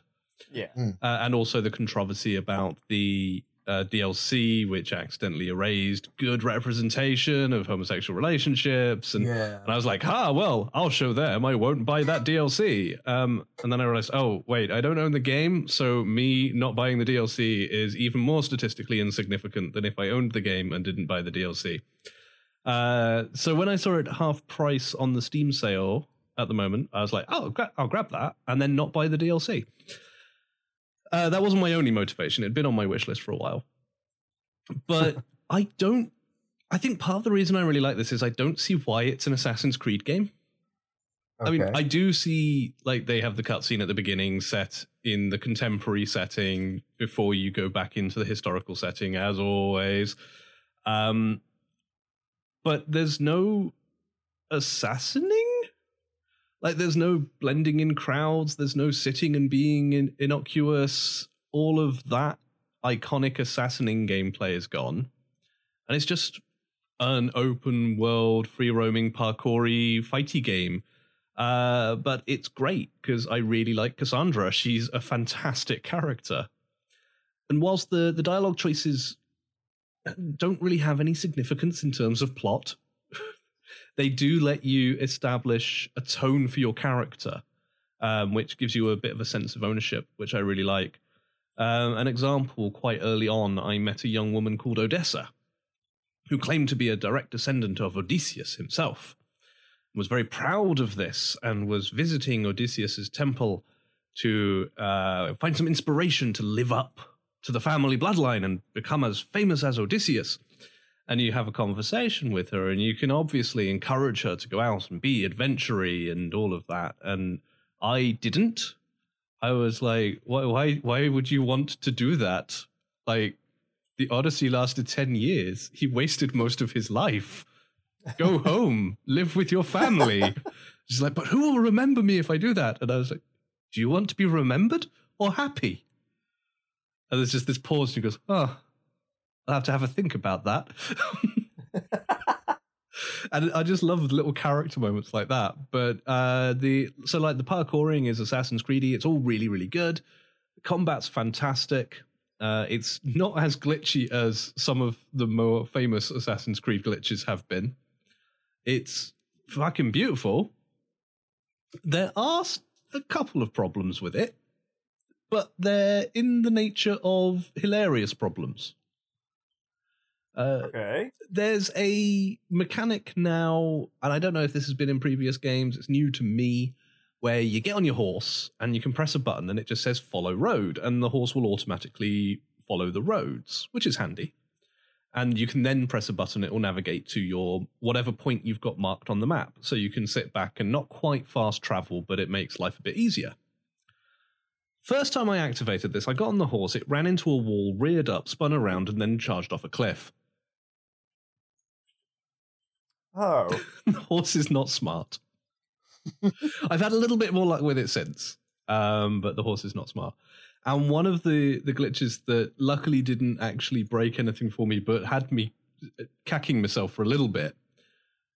Yeah. Uh, and also the controversy about the uh, DLC, which accidentally erased good representation of homosexual relationships. And, yeah. and I was like, ah, well, I'll show them. I won't buy that DLC. Um, and then I realized, oh, wait, I don't own the game. So me not buying the DLC is even more statistically insignificant than if I owned the game and didn't buy the DLC. Uh, so when I saw it half price on the Steam sale at the moment, I was like, oh, I'll grab that and then not buy the DLC. Uh, that wasn't my only motivation. It'd been on my wish list for a while. But I don't. I think part of the reason I really like this is I don't see why it's an Assassin's Creed game. I mean, I do see like they have the cutscene at the beginning set in the contemporary setting before you go back into the historical setting, as always. Um, but there's no assassinating. Like, there's no blending in crowds. There's no sitting and being in- innocuous. All of that iconic assassinating gameplay is gone, and it's just an open world, free roaming, parkoury, fighty game. Uh, but it's great because I really like Cassandra. She's a fantastic character. And whilst the, the dialogue choices don't really have any significance in terms of plot, they do let you establish a tone for your character, um, which gives you a bit of a sense of ownership, which I really like. Um, an example quite early on, I met a young woman called Odessa, who claimed to be a direct descendant of Odysseus himself was very proud of this and was visiting Odysseus's temple to uh, find some inspiration to live up to the family bloodline and become as famous as Odysseus. And you have a conversation with her, and you can obviously encourage her to go out and be adventury and all of that. And I didn't. I was like, why, why, why would you want to do that? Like, the Odyssey lasted 10 years. He wasted most of his life go home, live with your family. She's like, but who will remember me if I do that? And I was like, do you want to be remembered or happy? And there's just this pause, and he goes, oh, I'll have to have a think about that. and I just love little character moments like that. But uh, the so like the parkouring is Assassin's Creedy. It's all really really good. Combat's fantastic. Uh, it's not as glitchy as some of the more famous Assassin's Creed glitches have been. It's fucking beautiful. There are a couple of problems with it, but they're in the nature of hilarious problems. Uh, Okay. there's a mechanic now, and I don't know if this has been in previous games, it's new to me, where you get on your horse and you can press a button and it just says follow road, and the horse will automatically follow the roads, which is handy. And you can then press a button, it will navigate to your whatever point you've got marked on the map. So you can sit back and not quite fast travel, but it makes life a bit easier. First time I activated this, I got on the horse, it ran into a wall, reared up, spun around, and then charged off a cliff. Oh. the horse is not smart. I've had a little bit more luck with it since, um, but the horse is not smart. And one of the the glitches that luckily didn't actually break anything for me, but had me cacking myself for a little bit,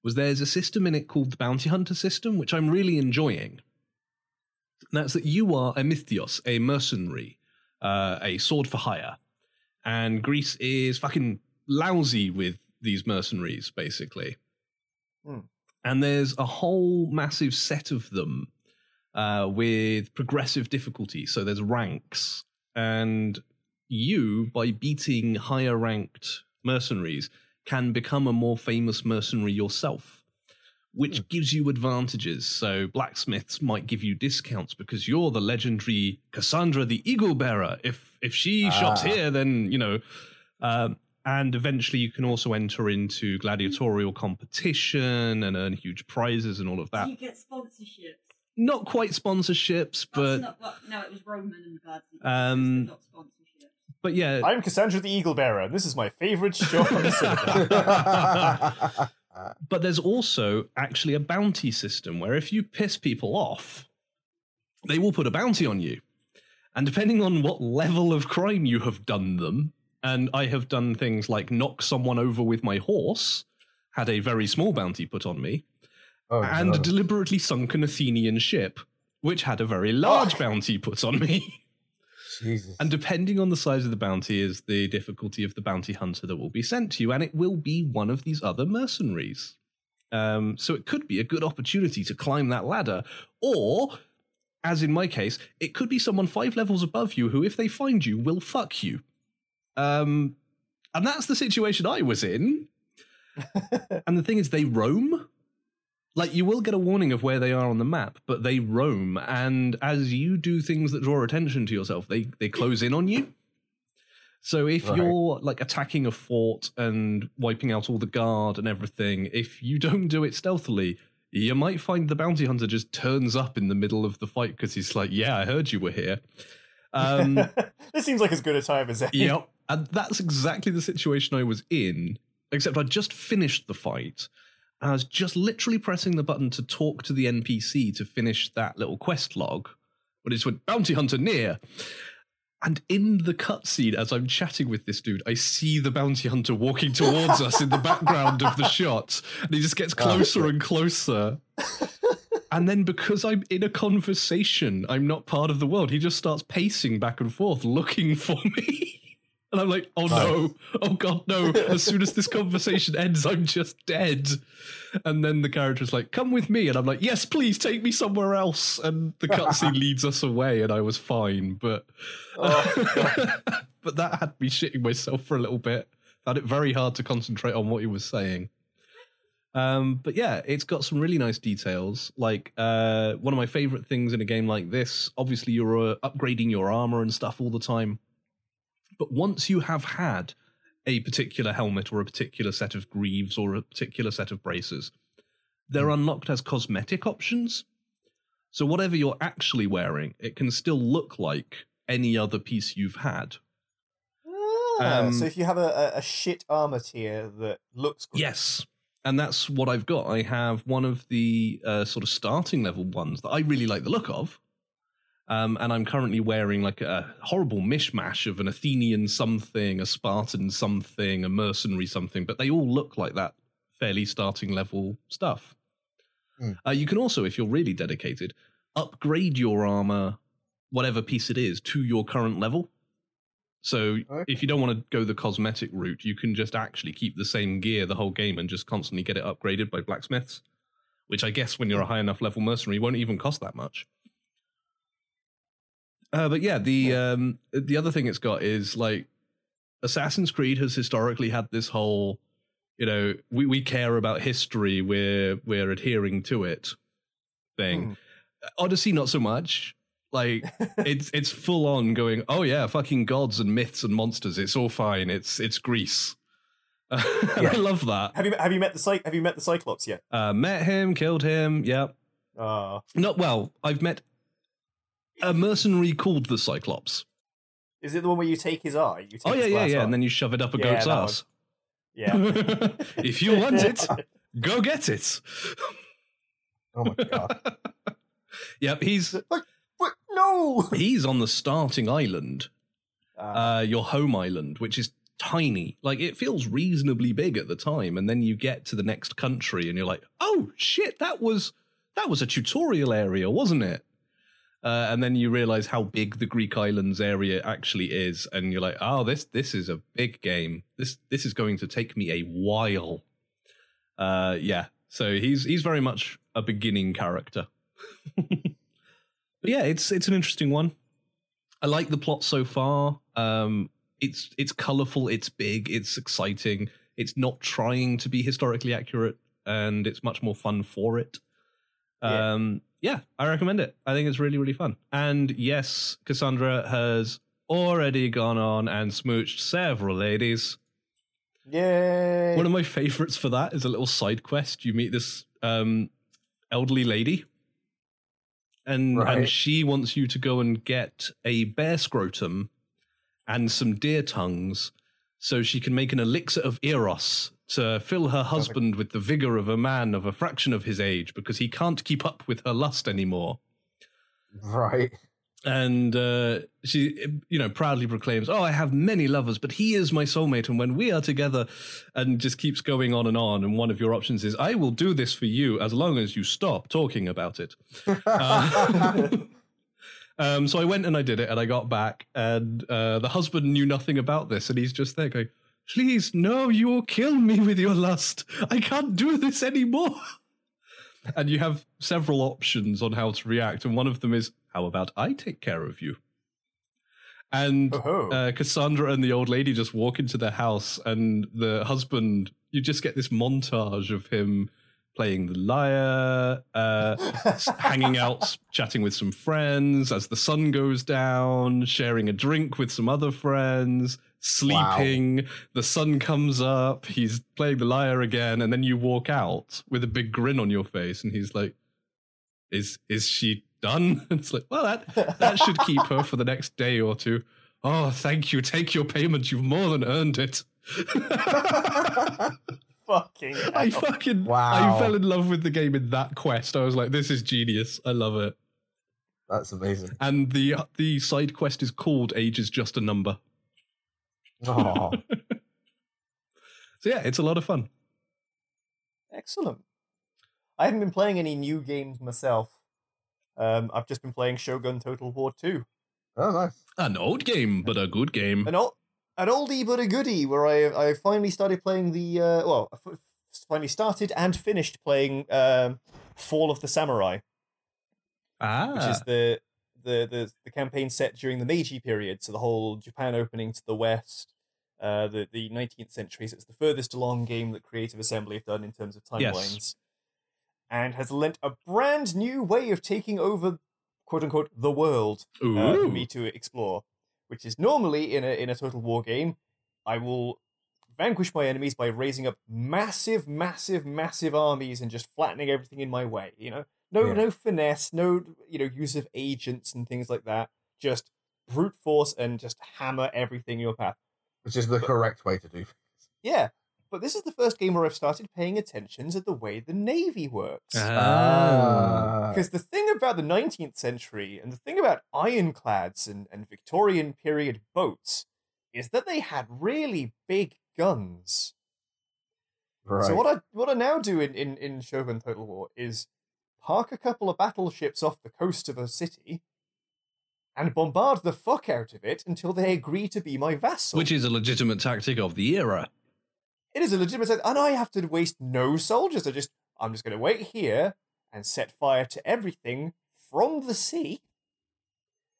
was there's a system in it called the Bounty Hunter system, which I'm really enjoying. And that's that you are a misthios, a mercenary, uh, a sword for hire, and Greece is fucking lousy with these mercenaries, basically and there's a whole massive set of them uh, with progressive difficulty. So there's ranks, and you, by beating higher ranked mercenaries, can become a more famous mercenary yourself, which gives you advantages. So blacksmiths might give you discounts because you're the legendary Cassandra the Eagle Bearer. If if she shops Ah. here, then you know. Um, and eventually, you can also enter into gladiatorial competition and earn huge prizes and all of that. you get sponsorships? Not quite sponsorships, That's but not what, no, it was Roman and Gladiators, Um, not sponsorships. but yeah, I'm Cassandra the Eagle Bearer. and This is my favorite show on the cinema. But there's also actually a bounty system where if you piss people off, they will put a bounty on you. And depending on what level of crime you have done them, and I have done things like knock someone over with my horse, had a very small bounty put on me, Oh, and no. deliberately sunk an Athenian ship, which had a very large Oh. bounty put on me. Jesus. And depending on the size of the bounty is the difficulty of the bounty hunter that will be sent to you, and it will be one of these other mercenaries. Um, so it could be a good opportunity to climb that ladder, or, as in my case, it could be someone five levels above you who, if they find you, will fuck you. Um, and that's the situation I was in. and the thing is, they roam. Like you will get a warning of where they are on the map, but they roam, and as you do things that draw attention to yourself, they they close in on you. So if Right. you're like attacking a fort and wiping out all the guard and everything, if you don't do it stealthily, you might find the bounty hunter just turns up in the middle of the fight because he's like, "Yeah, I heard you were here." Um, this seems like as good a time as any. Yep. And that's exactly the situation I was in, except I'd just finished the fight. And I was just literally pressing the button to talk to the NPC to finish that little quest log. But it just went, Bounty Hunter near. And in the cutscene, as I'm chatting with this dude, I see the bounty hunter walking towards us in the background of the shot. And he just gets closer and closer. And then because I'm in a conversation, I'm not part of the world. He just starts pacing back and forth, looking for me. And I'm like, oh no, oh god, no. As soon as this conversation ends, I'm just dead. And then the character's like, come with me. And I'm like, yes, please take me somewhere else. And the cutscene leads us away, and I was fine. But Oh, but that had me shitting myself for a little bit. Found it very hard to concentrate on what he was saying. Um, but yeah, it's got some really nice details. Like uh, one of my favorite things in a game like this, obviously you're uh, upgrading your armor and stuff all the time. But once you have had a particular helmet or a particular set of greaves or a particular set of braces, they're unlocked as cosmetic options. So whatever you're actually wearing, it can still look like any other piece you've had. Ah, Um, so if you have a, a, shit armor tier that looks great, Yes. And that's what I've got. I have one of the uh, sort of starting level ones that I really like the look of. Um, and I'm currently wearing like a horrible mishmash of an Athenian something, a Spartan something, a mercenary something, but they all look like that fairly starting level stuff. Hmm. Uh, you can also, if you're really dedicated, upgrade your armor, whatever piece it is, to your current level. So Okay. if you don't want to go the cosmetic route, you can just actually keep the same gear the whole game and just constantly get it upgraded by blacksmiths, which I guess when you're a high enough level mercenary won't even cost that much. Uh, but yeah, the um, the other thing it's got is like Assassin's Creed has historically had this whole, you know, we, we care about history, we're we're adhering to it thing. Odyssey not so much. Like it's it's full on going. Oh yeah, fucking gods and myths and monsters. It's all fine. It's it's Greece. Yeah. I love that. Have you have you met the have you met the Cyclops yet? Uh, met him, killed him. Yep. Ah, Not well. I've met a mercenary called the Cyclops. is it the one where you take his eye? You take Oh yeah, yeah, yeah. eye? And then you shove it up a Yeah, goat's that one. ass. yeah. if you want it, go get it. Oh my god. Yep, he's? No. he's on the starting island, Ah, uh, your home island, which is tiny. Like it feels reasonably big at the time, and then you get to the next country, and you're like, "Oh shit, that was that was a tutorial area, wasn't it?" Uh, and then you realize how big the Greek islands area actually is, and you're like, "Oh, this this is a big game. This this is going to take me a while." Uh, yeah. So he's he's very much a beginning character. but yeah, it's it's an interesting one. I like the plot so far. Um, it's it's colorful, it's big, it's exciting. It's not trying to be historically accurate, and it's much more fun for it. Yeah. Um, yeah, I recommend it. I think it's really really fun. And yes, Cassandra has already gone on and smooched several ladies. Yay. One of my favorites for that is a little side quest. You meet this um, elderly lady, and and she wants you to go and get a bear scrotum and some deer tongues, so she can make an elixir of eros to fill her husband with the vigor of a man of a fraction of his age because he can't keep up with her lust anymore. Right. And uh, she, you know, proudly proclaims, "Oh, I have many lovers, but he is my soulmate, and when we are together," and just keeps going on and on. And one of your options is, "I will do this for you as long as you stop talking about it." Uh, um, so I went and I did it, and I got back, and uh, the husband knew nothing about this, and he's just there going, "Please, no, you will kill me with your lust. I can't do this anymore." and you have several options on how to react, and one of them is, "How about I take care of you?" And uh, Cassandra and the old lady just walk into the house, and the husband, you just get this montage of him playing the lyre, uh, hanging out, chatting with some friends as the sun goes down, sharing a drink with some other friends, sleeping. The sun comes up, he's playing the lyre again, and then you walk out with a big grin on your face, and he's like, "Is is she done?" it's like, well, that that should keep her for the next day or two. Oh, thank you. Take your payment. You've more than earned it. Fucking I fucking Wow. I fell in love with the game in that quest. I was like, this is genius. I love it. That's amazing. And the the side quest is called Age is Just a Number. Oh, So yeah, it's a lot of fun. Excellent. I haven't been playing any new games myself. Um, I've just been playing Shogun Total War 2. oh nice. An old game, but a good game. An, old, an oldie but a goodie, where I I finally started playing the, uh, well, I f- finally started and finished playing um, Fall of the Samurai, Ah, which is the, the, the, the campaign set during the Meiji period, so the whole Japan opening to the west, uh, the, the 19th century. So it's the furthest along game that Creative Assembly have done in terms of timelines. Yes. And has lent a brand new way of taking over, quote unquote, the world uh, for me to explore, which is normally in a in a total war game, I will vanquish my enemies by raising up massive, massive, massive armies and just flattening everything in my way. You know, no Yeah. no finesse, no you know use of agents and things like that. Just brute force and just hammer everything in your path. Which is the correct way to do. things. Yeah. But this is the first game where I've started paying attention to the way the navy works. Ah. Ah. Because the thing about the 19th century and the thing about ironclads and, and Victorian period boats is that they had really big guns. right. So what I what I now do in, in, in Shogun Total War is park a couple of battleships off the coast of a city and bombard the fuck out of it until they agree to be my vassal. which is a legitimate tactic of the era. It is a legitimate set, and I have to waste no soldiers. I just I'm just going to wait here and set fire to everything from the sea.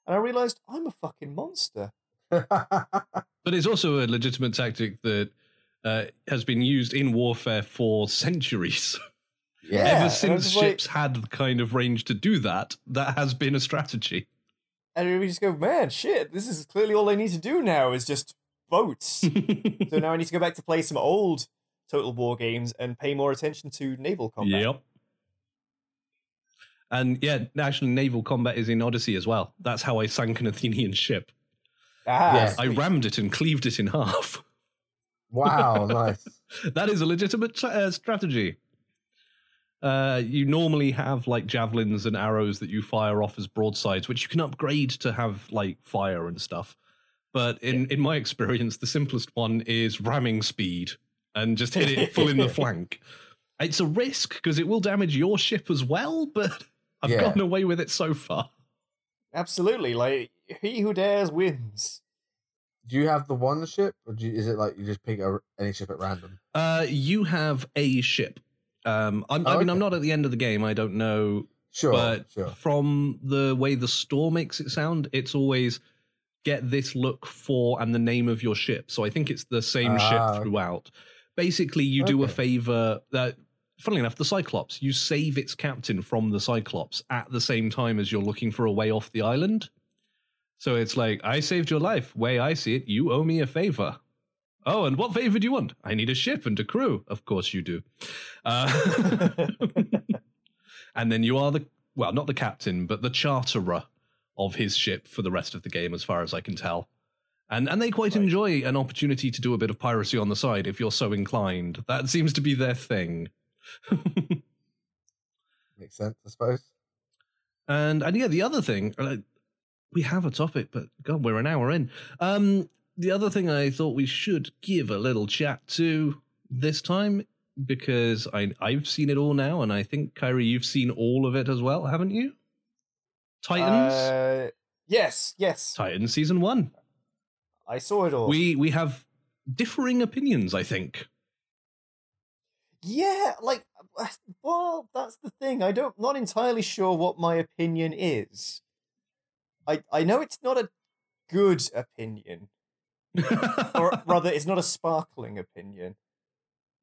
And I realized I'm a fucking monster. But it's also a legitimate tactic that uh, has been used in warfare for centuries. yeah. Ever since like- ships had the kind of range to do that, that has been a strategy. And we just go, man, shit, this is clearly all I need to do now is just boats. so now I need to go back to play some old Total War games and pay more attention to naval combat. Yep. And yeah, actually, naval combat is in Odyssey as well. That's how I sank an Athenian ship. Ah, Yeah. I rammed it and cleaved it in half. Wow, nice. that is a legitimate uh, strategy. Uh, you normally have like javelins and arrows that you fire off as broadsides, which you can upgrade to have like fire and stuff. But in, in my experience, the simplest one is ramming speed and just hit it full in the flank. It's a risk because it will damage your ship as well, but I've Yeah. gotten away with it so far. Absolutely. Like, he who dares wins. Do you have the one ship, or do you, is it like you just pick a, any ship at random? Uh, you have a ship. Um, I'm, I Oh, mean, I'm not at the end of the game. I don't know Sure, but sure. from the way the store makes it sound, it's always get this look for and the name of your ship. So I think it's the same Ah, ship throughout. Basically, you do a favor. That, funnily enough, the Cyclops, you save its captain from the Cyclops at the same time as you're looking for a way off the island. So it's like, I saved your life. Way I see it, you owe me a favor. Oh, and what favor do you want? I need a ship and a crew. Of course you do. Uh, and then you are the well, not the captain, but the charterer of his ship for the rest of the game, as far as I can tell. And and they quite Right. enjoy an opportunity to do a bit of piracy on the side if you're so inclined. That seems to be their thing. Makes sense, I suppose. and and yeah, the other thing, uh, we have a topic, but God, we're an hour in. Um, the other thing I thought we should give a little chat to this time because I I've seen it all now, and I think Kyrie, you've seen all of it as well, haven't you? Titans, Uh, yes, yes. Titans season one. I saw it all. We we have differing opinions, I think. Yeah, like, well, that's the thing. I don't, not entirely sure what my opinion is. I, I know it's not a good opinion, or rather, it's not a sparkling opinion.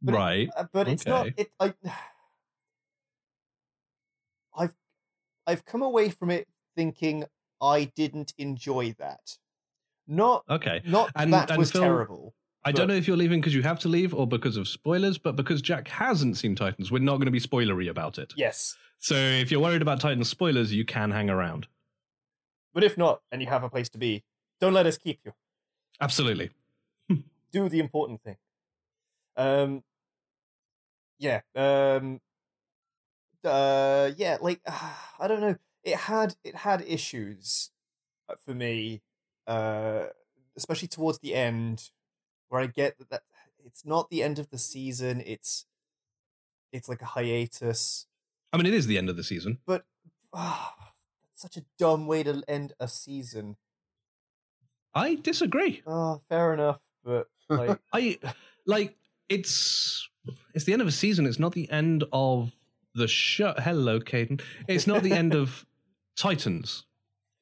But right. Uh, but it's not. It. I. I've, I've come away from it thinking I didn't enjoy that. Not, Okay. not And- that and was Phil- terrible. I But- don't know if you're leaving because you have to leave or because of spoilers, but because Jack hasn't seen Titans, we're not going to be spoilery about it. Yes, So if you're worried about Titans spoilers, you can hang around. but if not, and you have a place to be, don't let us keep you. Absolutely. do the important thing. Um, yeah, um, uh, yeah, like I don't know. It had it had issues uh, for me, uh, especially towards the end, where I get that, that it's not the end of the season. It's it's like a hiatus, I mean, it is the end of the season. but ah, such a dumb way to end a season. I disagree. Oh, fair enough, but like. I like it's it's the end of a season. It's not the end of the show. Hello, Caden. It's not the end of Titans.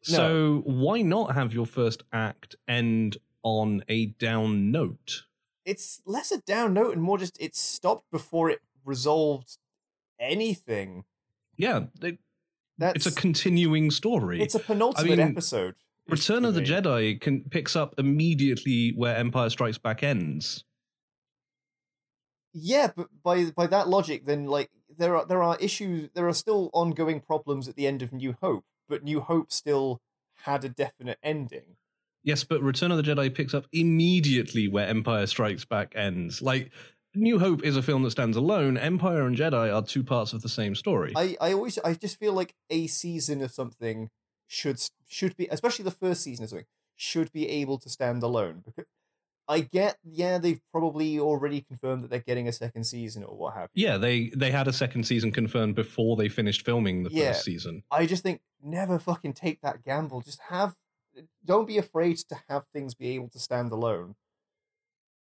So why not have your first act end on a down note? it's less a down note and more just it stopped before it resolved anything. Yeah, That's it's a continuing story. it's a penultimate mean, episode. Return of the. Jedi can picks up immediately where Empire Strikes Back ends. Yeah, but by by that logic, then like there are there are issues, there are still ongoing problems at the end of New Hope, but New Hope still had a definite ending. Yes, but Return of the Jedi picks up immediately where Empire Strikes Back ends. Like New Hope is a film that stands alone. Empire and Jedi are two parts of the same story. I I always I just feel like a season of something should should be especially the first season of something should be able to stand alone because I get yeah they've probably already confirmed that they're getting a second season or what have you. yeah, they they had a second season confirmed before they finished filming the Yeah. first season. I just think never fucking take that gamble. Just have don't be afraid to have things be able to stand alone.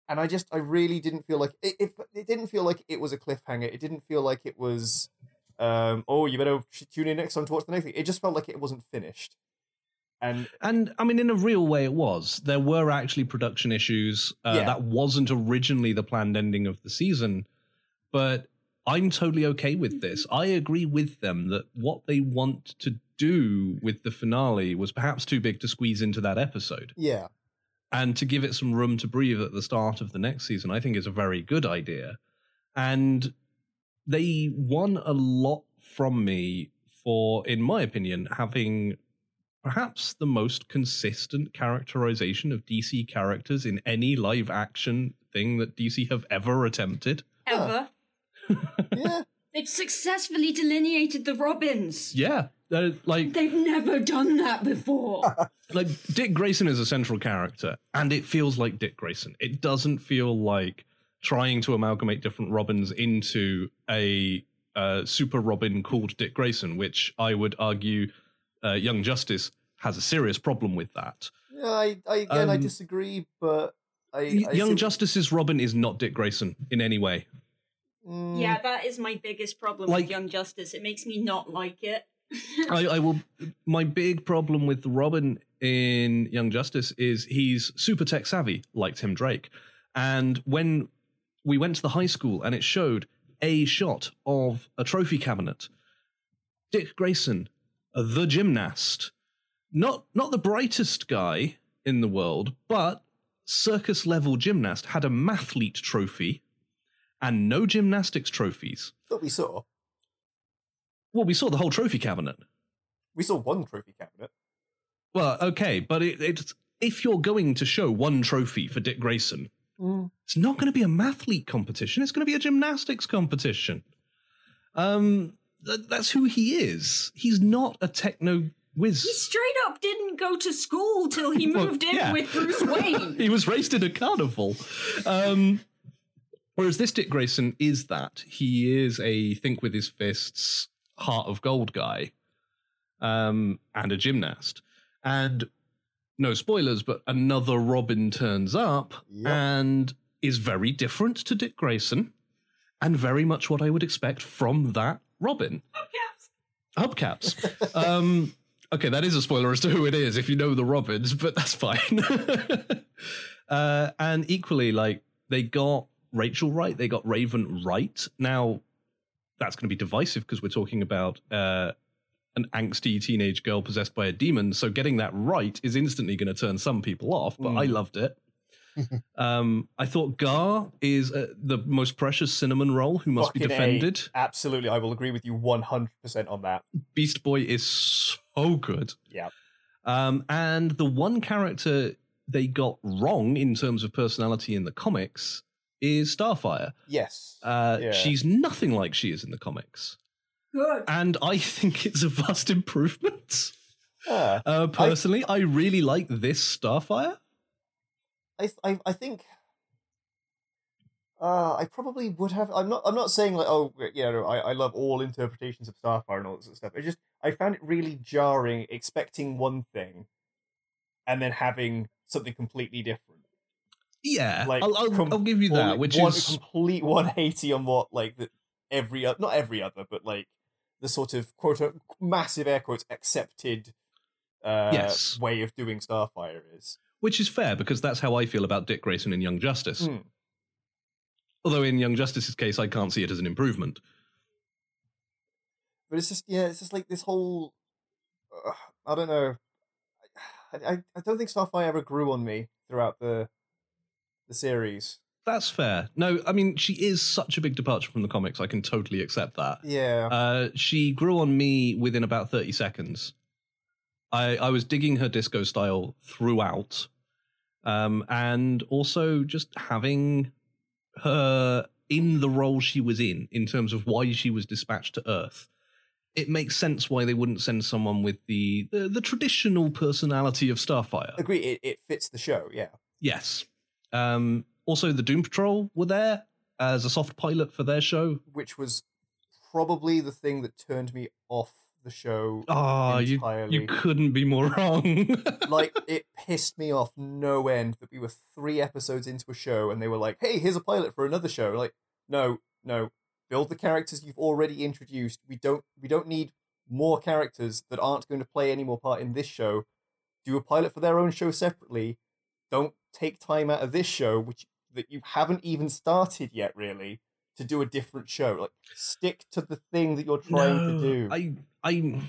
And I just I really didn't feel like it it, it didn't feel like it was a cliffhanger. It didn't feel like it was um oh you better tune in next time to watch the next thing. It just felt like it wasn't finished. And And I mean, in a real way, it was. There were actually production issues. Uh, Yeah. That wasn't originally the planned ending of the season, but I'm totally okay with this. I agree with them that what they want to do with the finale was perhaps too big to squeeze into that episode. yeah, and to give it some room to breathe at the start of the next season, I think is a very good idea. And they won a lot from me for, in my opinion, having perhaps the most consistent characterization of DC characters in any live action thing that DC have ever attempted. Ever. yeah. They've successfully delineated the Robins. Yeah. Uh, like They've never done that before. like Dick Grayson is a central character, and it feels like Dick Grayson. It doesn't feel like trying to amalgamate different Robins into a uh, super Robin called Dick Grayson, which I would argue uh, Young Justice has a serious problem with that. Yeah, I, I again I Um, disagree, but I, I Y- Young see- Justice's Robin is not Dick Grayson in any way. Mm, yeah, that is my biggest problem Like- with Young Justice. It makes me not like it. I, I will. My big problem with Robin in Young Justice is he's super tech savvy, like Tim Drake. And when we went to the high school and it showed a shot of a trophy cabinet, Dick Grayson, the gymnast, not not the brightest guy in the world, but circus level gymnast, had a mathlete trophy and no gymnastics trophies. that we saw. Well, we saw the whole trophy cabinet. We saw one trophy cabinet. Well, okay, but it, it's if you're going to show one trophy for Dick Grayson, it's not going to be a mathlete competition. It's going to be a gymnastics competition. Um, th- that's who he is. He's not a techno whiz. He straight up didn't go to school till he Well, moved in yeah. with Bruce Wayne. he was raised in a carnival. Um, whereas this Dick Grayson is that. He is a think with his fists, heart of gold guy, um, and a gymnast. And no spoilers, but another Robin turns up Yep. and is very different to Dick Grayson, and very much what I would expect from that Robin. Hubcaps. um, okay, that is a spoiler as to who it is if you know the Robins, but that's fine. uh, and equally, like they got Rachel right, they got Raven right. Now, that's going to be divisive because we're talking about uh, an angsty teenage girl possessed by a demon. So getting that right is instantly going to turn some people off. But I Mm. loved it. um, I thought Gar is uh, the most precious cinnamon roll who must be Fucking A. defended. Absolutely, I will agree with you 100% on that. Beast Boy is so good. Yeah. Um, and the one character they got wrong in terms of personality in the comics is Starfire. Yes. Uh, Yeah. She's nothing like she is in the comics. Good. And I think it's a vast improvement. Yeah. Uh, personally, I really like this Starfire. I, I I think uh, I probably would have. I'm not. I'm not saying like, oh, yeah, no, I, I love all interpretations of Starfire and all this sort of stuff. I just I found it really jarring, expecting one thing, and then having something completely different. Yeah, Like, I'll, I'll, com- I'll give you that, which one, is complete 180 on what like the every oth- not every other, but like the sort of quote massive air quotes accepted uh, Yes. way of doing Starfire is. Which is fair because that's how I feel about Dick Grayson in Young Justice. Mm. Although in Young Justice's case, I can't see it as an improvement. but it's just yeah, it's just like this whole. Uh, I don't know. I, I I don't think Starfire ever grew on me throughout the the series. That's fair. No, I mean she is such a big departure from the comics. I can totally accept that. Yeah, Uh, she grew on me within about 30 seconds. I, I was digging her disco style throughout. Um, and also just having her in the role she was in, in terms of why she was dispatched to Earth. It makes sense why they wouldn't send someone with the, the, the traditional personality of Starfire. agree. It it fits the show. Yeah, Yes. Um, also, the Doom Patrol were there as a soft pilot for their show. which was probably the thing that turned me off the show Oh, you, entirely. you couldn't be more wrong. like it pissed me off no end that we were three episodes into a show and they were like, "Hey, here's a pilot for another show." Like, no, no, build the characters you've already introduced. We don't, we don't need more characters that aren't going to play any more part in this show. Do a pilot for their own show separately. Don't take time out of this show, which that you haven't even started yet, really, to do a different show. Like, stick to the thing that you're trying to do. I I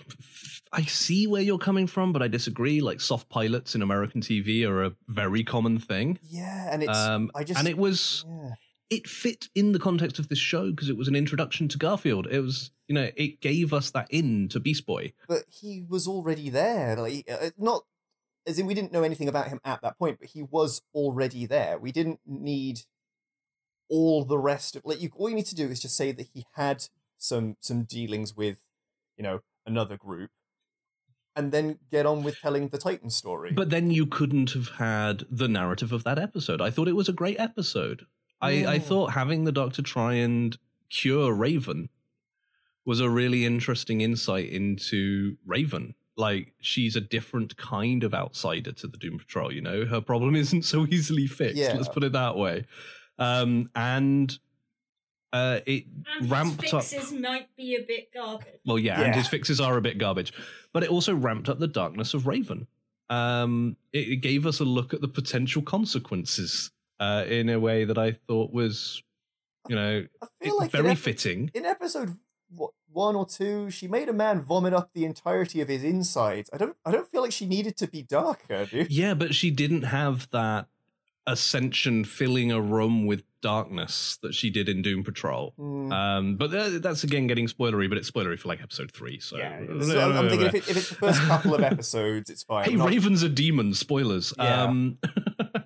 I see where you're coming from, but I disagree. Like soft pilots in American TV are a very common thing. yeah, and it's Um, I just and it was yeah. it fit in the context of this show because it was an introduction to Garfield. It was you know it gave us that in to Beast Boy. but he was already there. Like uh, not as in we didn't know anything about him at that point, but he was already there. We didn't need all the rest of like you. All you need to do is just say that he had some some dealings with, you know, another group, and then get on with telling the Titan story. But then you couldn't have had the narrative of that episode. I thought it was a great episode. I, I thought having the Doctor try and cure Raven was a really interesting insight into Raven. Like she's a different kind of outsider to the Doom Patrol. You know, her problem isn't so easily fixed. Yeah. Let's put it that way. Um, and uh, it And ramped his up. might be a bit garbage. Well, yeah, and his fixes are a bit garbage, but it also ramped up the darkness of Raven. Um, it, it gave us a look at the potential consequences uh, in a way that I thought was, you know, I it- feel like in very ep- fitting. in episode what, one or two, she made a man vomit up the entirety of his insides. I don't. I don't feel like she needed to be darker, dude. Yeah, but she didn't have that ascension filling a room with darkness that she did in Doom Patrol. Mm. Um, but uh, that's again getting spoilery, but it's spoilery for like episode three. So, yeah, so I'm, I'm thinking if, it, if it's the first couple of episodes, it's fine. Hey, not- Raven's a demon. Spoilers. Yeah. Um,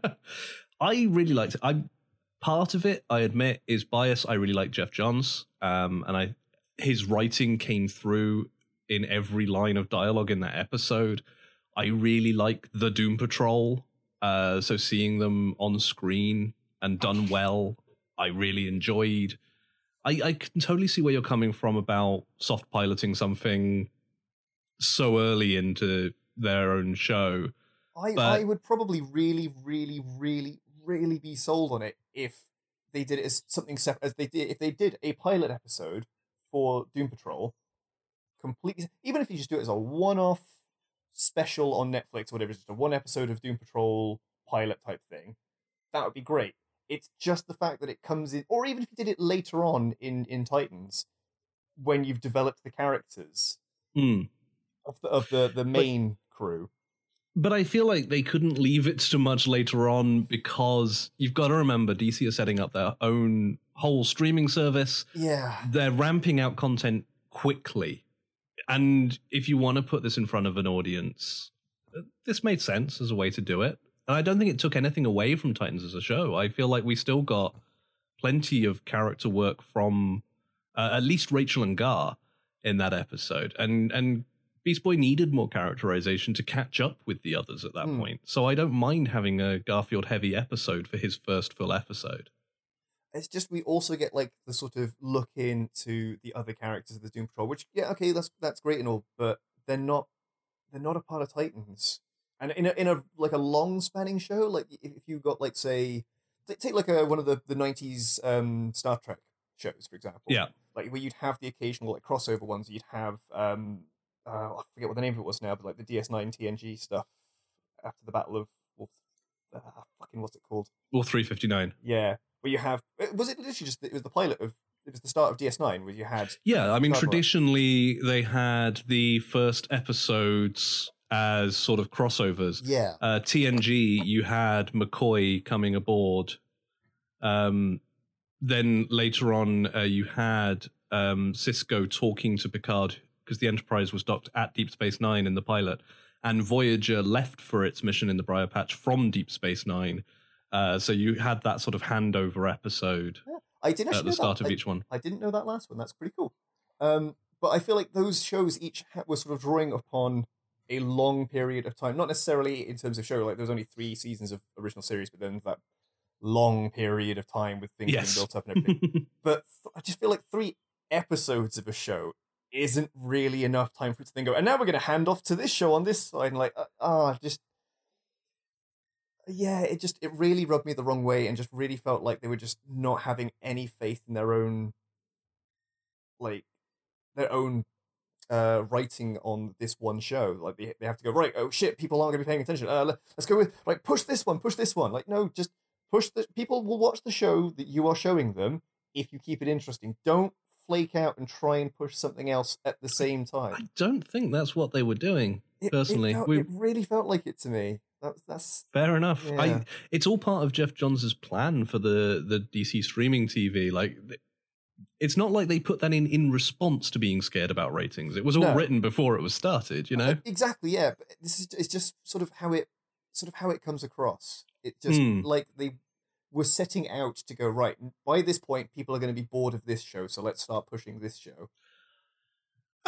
I really liked it. I part of it, I admit, is bias. I really like Geoff Johns, um, and I his writing came through in every line of dialogue in that episode. I really like the Doom Patrol. Uh, so seeing them on screen and done well, I really enjoyed. I, I can totally see where you're coming from about soft piloting something so early into their own show. I, But- I would probably really, really, really, really be sold on it if they did it as something separate. As they did, if they did a pilot episode for Doom Patrol, completely, even if you just do it as a one-off special on Netflix, or whatever, just a one episode of Doom Patrol pilot type thing, that would be great. It's just the fact that it comes in, or even if you did it later on in in Titans, when you've developed the characters Hmm. of the of the the main crew. But I feel like they couldn't leave it to much later on because you've got to remember DC are setting up their own whole streaming service. Yeah. They're ramping out content quickly. And if you want to put this in front of an audience, uh, this made sense as a way to do it. And I don't think it took anything away from Titans as a show. I feel like we still got plenty of character work from uh, at least Rachel and Gar in that episode. And and Beast Boy needed more characterization to catch up with the others at that Hmm. point. So I don't mind having a Garfield heavy episode for his first full episode. It's just we also get like the sort of look into the other characters of the Doom Patrol, which yeah, okay, that's that's great and all, but they're not they're not a part of Titans. And in a in a like a long spanning show, like if if you got like say take like a one of the the nineties um Star Trek shows, for example. Yeah. Like where you'd have the occasional like crossover ones, you'd have um uh, I forget what the name of it was now, but like the DS nine TNG stuff after the Battle of Wolf uh, fucking what's it called? Or 359. Yeah, where you have uh, was it literally just it was the pilot of it was the start of DS9 where you had Yeah, I mean, Hardware. traditionally they had the first episodes as sort of crossovers. yeah Uh, TNG, you had McCoy coming aboard. Um, then later on, uh, you had um, Sisko talking to Picard because the Enterprise was docked at Deep Space Nine in the pilot, and Voyager left for its mission in the Briar Patch from Deep Space Nine. Uh, so you had that sort of handover episode I didn't at the start that. of I, each one. I didn't know that last one. That's pretty cool. Um, but I feel like those shows each ha- were sort of drawing upon a long period of time, not necessarily in terms of show. Like there was only three seasons of original series, but then that long period of time with things Yes. being built up and everything. but th- I just feel like three episodes of a show isn't really enough time for it to then go. And now we're going to hand off to this show on this side, and like, ah, uh, just yeah, it just it really rubbed me the wrong way, and just really felt like they were just not having any faith in their own, like, their own uh writing on this one show like they, they have to go right oh shit people aren't going to be paying attention uh let's go with like push this one push this one like no just push the people will watch the show that you are showing them if you keep it interesting don't flake out and try and push something else at the same time. I don't think that's what they were doing. it, personally, it, felt- we- it really felt like it to me that's that's Fair enough. Yeah. I it's all part of Geoff Johns' plan for the the DC streaming TV. Like it's not like they put that in in response to being scared about ratings. It was all No. written before it was started, you know. Uh, exactly yeah but this is it's just sort of how it sort of how it comes across it just Hmm. like they were setting out to go right by this point people are going to be bored of this show so let's start pushing this show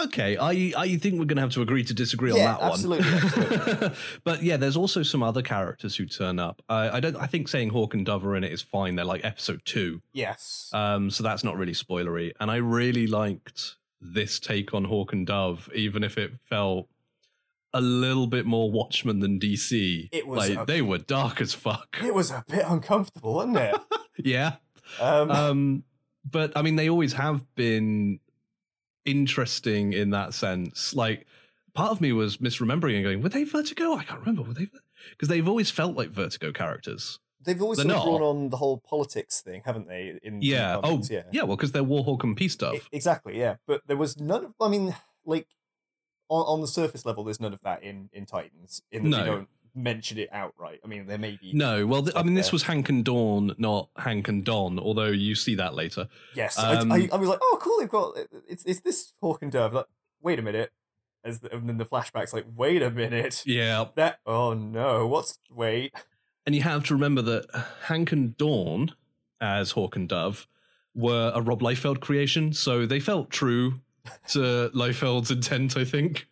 Okay, I I think we're going to have to agree to disagree Yeah, on that absolutely, one. absolutely. but yeah, there's also some other characters who turn up. I I don't. I think saying Hawk and Dove are in it is fine. They're like episode two. yes Um, so that's not really spoilery. And I really liked this take on Hawk and Dove, even if it felt a little bit more Watchmen than DC. It was like a- they were dark as fuck. it was a bit uncomfortable wasn't it yeah. um, Um, but I mean, they always have been interesting in that sense. Like, part of me was misremembering and going, "Were they Vertigo? I can't remember. Were they?" Because they've always felt like Vertigo characters. they've always sort of drawn on the whole politics thing haven't they in in Yeah. Oh, yeah. yeah Well, because they're Warhawk and Peace stuff. Exactly yeah but there was none of i mean like on, on the surface level there's none of that in in titans in that No. don't mention it outright i mean there may be No, well, th- I mean, this was Hank and Dawn, not Hank and Don. Although you see that later. Yes, Um, I, I, I was like, oh, cool. They've got it's it's this Hawk and Dove. Like, wait a minute. As the, and then the flashbacks, like, wait a minute. Yeah, That oh no, what's wait? and you have to remember that Hank and Dawn, as Hawk and Dove, were a Rob Liefeld creation, so they felt true to Liefeld's intent, I think.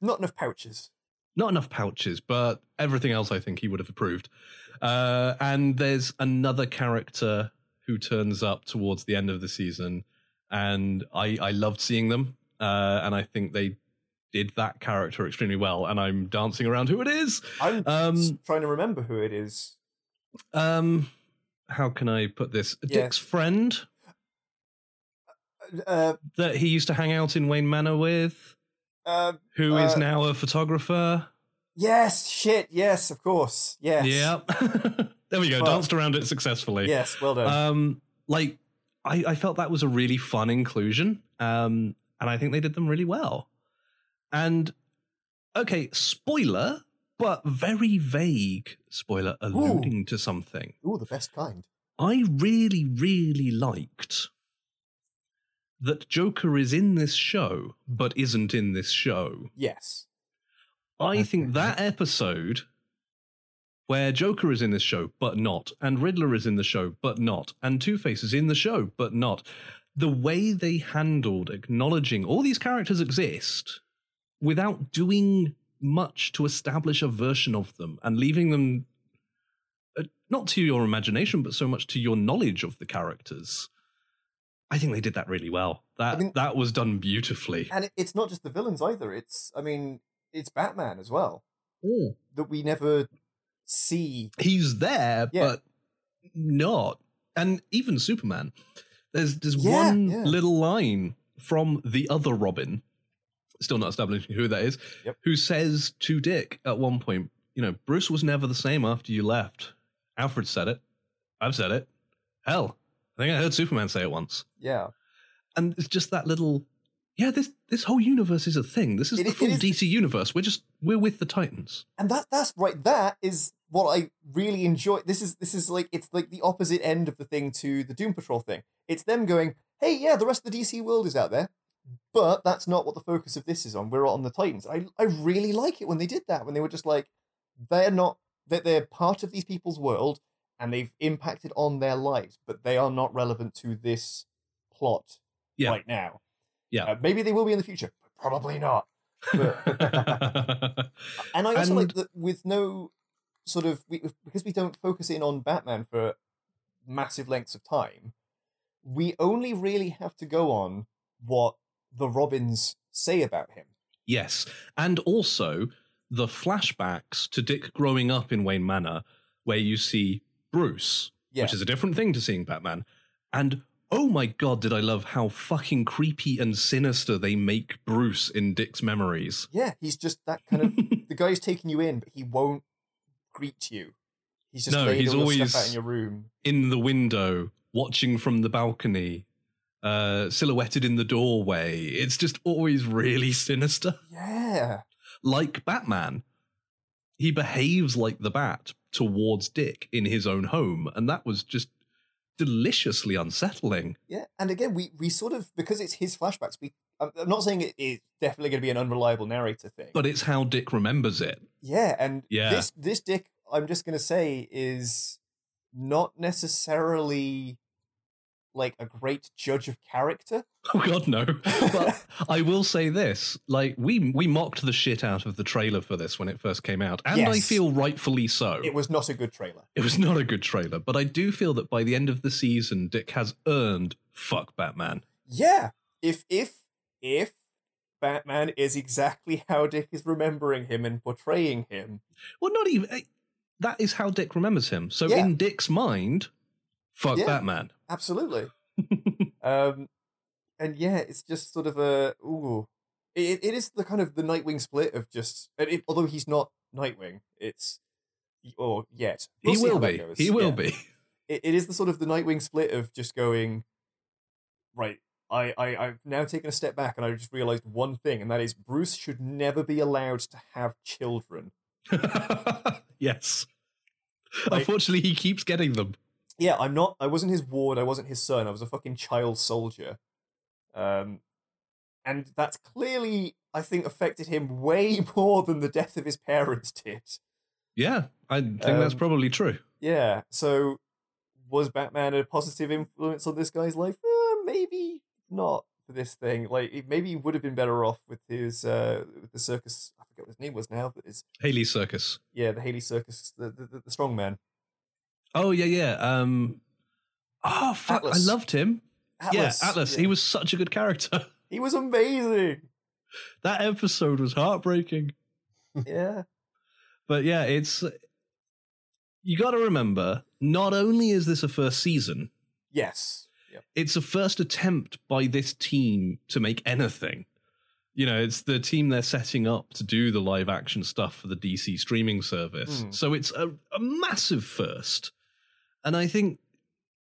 Not enough pouches. Not enough pouches, but everything else I think he would have approved. Uh, and there's another character who turns up towards the end of the season, and I, I loved seeing them. Uh, and I think they did that character extremely well. And I'm dancing around who it is. I'm Um, trying to remember who it is. Um, how can I put this? Yeah. Dick's friend Uh, that he used to hang out in Wayne Manor with, uh, who is Uh, now a photographer. yes, shit, yes, of course, yes. Yeah. there we go. Well- danced around it successfully. Yes, well done. Um, like I, I felt that was a really fun inclusion. Um, and I think they did them really well. And okay, spoiler, but very vague spoiler alluding to something. Ooh, the best kind. I really, really liked that Joker is in this show, but isn't in this show. Yes. I think that episode where Joker is in this show, but not, and Riddler is in the show, but not, and Two Face is in the show, but not. The way they handled acknowledging all these characters exist without doing much to establish a version of them and leaving them uh, not to your imagination, but so much to your knowledge of the characters. I think they did that really well. That I mean- that was done beautifully. And it's not just the villains either. It's, I mean, it's Batman as well. That we never see. he's there, Yeah. but not. And even Superman, there's there's Yeah, one little line from the other Robin, still not establishing who that is, Yep. who says to Dick at one point, you know, Bruce was never the same after you left. Alfred said it. I've said it. Hell, I think I heard Superman say it once. Yeah. And it's just that little. Yeah, this this whole universe is a thing. This is It- the full is- DC universe. We're just we're with the Titans. and that that's right that is what i really enjoy this is this is like it's like the opposite end of the thing to the doom patrol thing it's them going hey yeah the rest of the dc world is out there but that's not what the focus of this is on we're on the titans i i really like it when they did that when they were just like they're not that they're part of these people's world and they've impacted on their lives but they are not relevant to this plot Yeah. right now Yeah. Uh, maybe they will be in the future but probably not But- and I also like that with no sort of we, because we don't focus in on Batman for massive lengths of time. We only really have to go on what the Robins say about him. Yes. And also the flashbacks to Dick growing up in Wayne Manor, where you see Bruce, Yeah, which is a different thing to seeing Batman. And oh my god, did I love how fucking creepy and sinister they make Bruce in Dick's memories. yeah, he's just that kind of the guy's taking you in, but he won't greet you. He's just No, he's all your stuff out always- in your room. in the window, watching from the balcony, uh, silhouetted in the doorway. It's just always really sinister. Yeah, like Batman. He behaves like the Bat towards Dick in his own home, and that was just deliciously unsettling. yeah, and again, we we sort of because it's his flashbacks. We I'm not saying it is definitely going to be an unreliable narrator thing, But it's how Dick remembers it. Yeah, and Yeah. this this Dick, I'm just gonna say, is not necessarily like a great judge of character. Oh God, no! But I will say this: like we we mocked the shit out of the trailer for this when it first came out, and I feel rightfully so. it was not a good trailer. It was not a good trailer, but I do feel that by the end of the season, Dick has earned fuck Batman. Yeah, if if if Batman is exactly how Dick is remembering him and portraying him, Well, not even eh, that is how Dick remembers him. So Yeah. in Dick's mind, fuck Yeah. Batman. absolutely. um, and yeah, it's just sort of a ooh. It, it is the kind of the Nightwing split of just, and it, although he's not Nightwing, it's or yet We'll he will how that be. He will be. it, it is the sort of the Nightwing split of just going, right. I, I I've now taken a step back and I just realized one thing, and that is Bruce should never be allowed to have children. yes. Like- Unfortunately, he keeps getting them. Yeah, I'm not. I wasn't his ward. I wasn't his son. I was a fucking child soldier. Um, and that's clearly, I think, affected him way more than the death of his parents did. Yeah, I think that's Um, probably true. Yeah. So, was Batman a positive influence on this guy's life? Uh, maybe not for this thing. Like it, maybe he would have been better off with his uh with the circus. I forget what his name was now, but it's Haly Circus. yeah the Haly Circus, the the, the, the strong man. Oh yeah, yeah. Um, oh fuck, Atlas. I loved him. Atlas. Yeah, Atlas. Yeah. He was such a good character. he was amazing. that episode was heartbreaking. yeah. But yeah, it's you got to remember. Not only is this a first season, Yes. Yep. it's a first attempt by this team to make anything. You know, it's the team they're setting up to do the live action stuff for the DC streaming service. Hmm. So it's a, a massive first. And I think,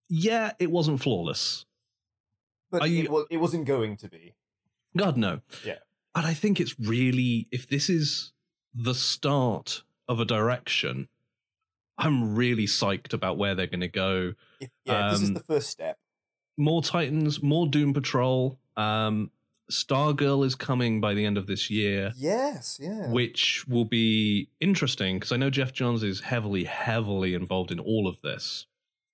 yeah, it wasn't flawless. But you- it, wa- it wasn't going to be. God, no. Yeah. But I think it's really, if this is the start of a direction, I'm really psyched about where they're going to go. Yeah, this is Um, the first step. more Titans, more Doom Patrol. Um, Stargirl is coming by the end of this year, Yes. Yeah. which will be interesting because I know Geoff Johns is heavily, heavily involved in all of this.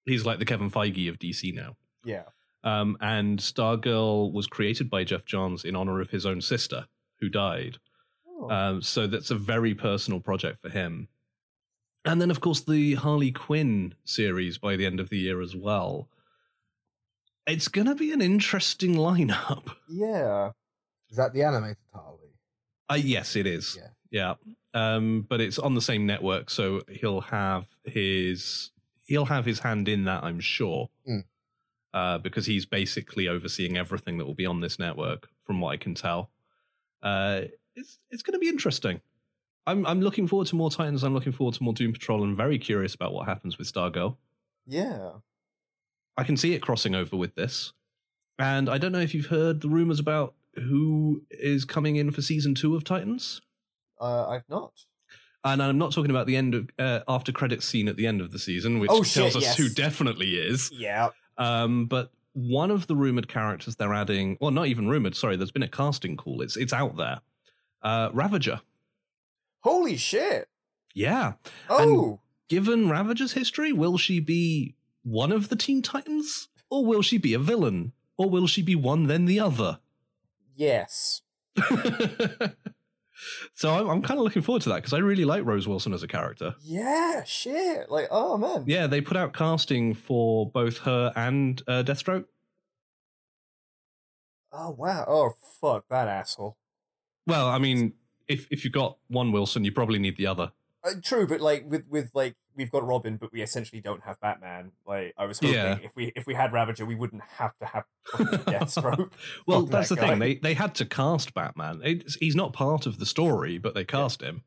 He's like the Kevin Feige of DC now. Yeah. Um, and Stargirl was created by Geoff Johns in honor of his own sister who died. Oh. Um, so that's a very personal project for him. And then, of course, the Harley Quinn series by the end of the year as well. It's going to be an interesting lineup. yeah. Is that the animated Harley? Uh, yes, it is. Yeah. Yeah. Um, but it's on the same network, so he'll have his he'll have his hand in that, I'm sure. Mm. Uh, because he's basically overseeing everything that will be on this network, from what I can tell. Uh, it's it's going to be interesting. I'm I'm looking forward to more Titans. I'm looking forward to more Doom Patrol. and very curious about what happens with Stargirl. Yeah. I can see it crossing over with this, and I don't know if you've heard the rumors about who is coming in for season two of Titans. Uh, I've not. And I'm not talking about the end of uh, after credits scene at the end of the season, which Oh, tells shit, us yes. who definitely is. Yeah. Um, but one of the rumored characters they're adding, well, not even rumored. Sorry, there's been a casting call. It's it's out there. Uh, Ravager. Holy shit. Yeah. Oh. Given Ravager's history, will she be one of the Teen Titans, or will she be a villain, or will she be one then the other? yes. so I'm, I'm kind of looking forward to that because I really like Rose Wilson as a character. Yeah. Shit. Like, oh man. Yeah, they put out casting for both her and uh, Deathstroke. Oh wow. Oh fuck that asshole. Well, I mean, if if you've got one Wilson, you probably need the other. Uh, true, but like with with like we've got Robin, but we essentially don't have Batman. Like I was hoping Yeah. if we if we had Ravager, we wouldn't have to have Deathstroke. well, that's the that thing. They they had to cast Batman. It's, he's not part of the story, but they cast him.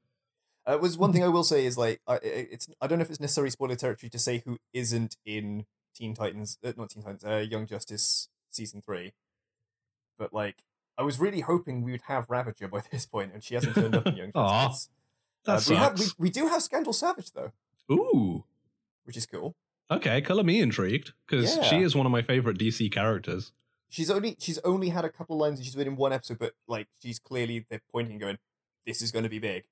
Uh, was one thing I will say is like I, it's I don't know if it's necessarily spoiler territory to say who isn't in Teen Titans, uh, not Teen Titans, uh, Young Justice season three, but like I was really hoping we would have Ravager by this point, and she hasn't turned up in Young Justice. That Uh, we, have, we, we do have Scandal Savage though, Ooh, which is cool. okay, color me intrigued because she is one of my favorite DC characters. She's only she's only had a couple lines and she's been in one episode, but like she's clearly they're pointing going, "This is going to be big."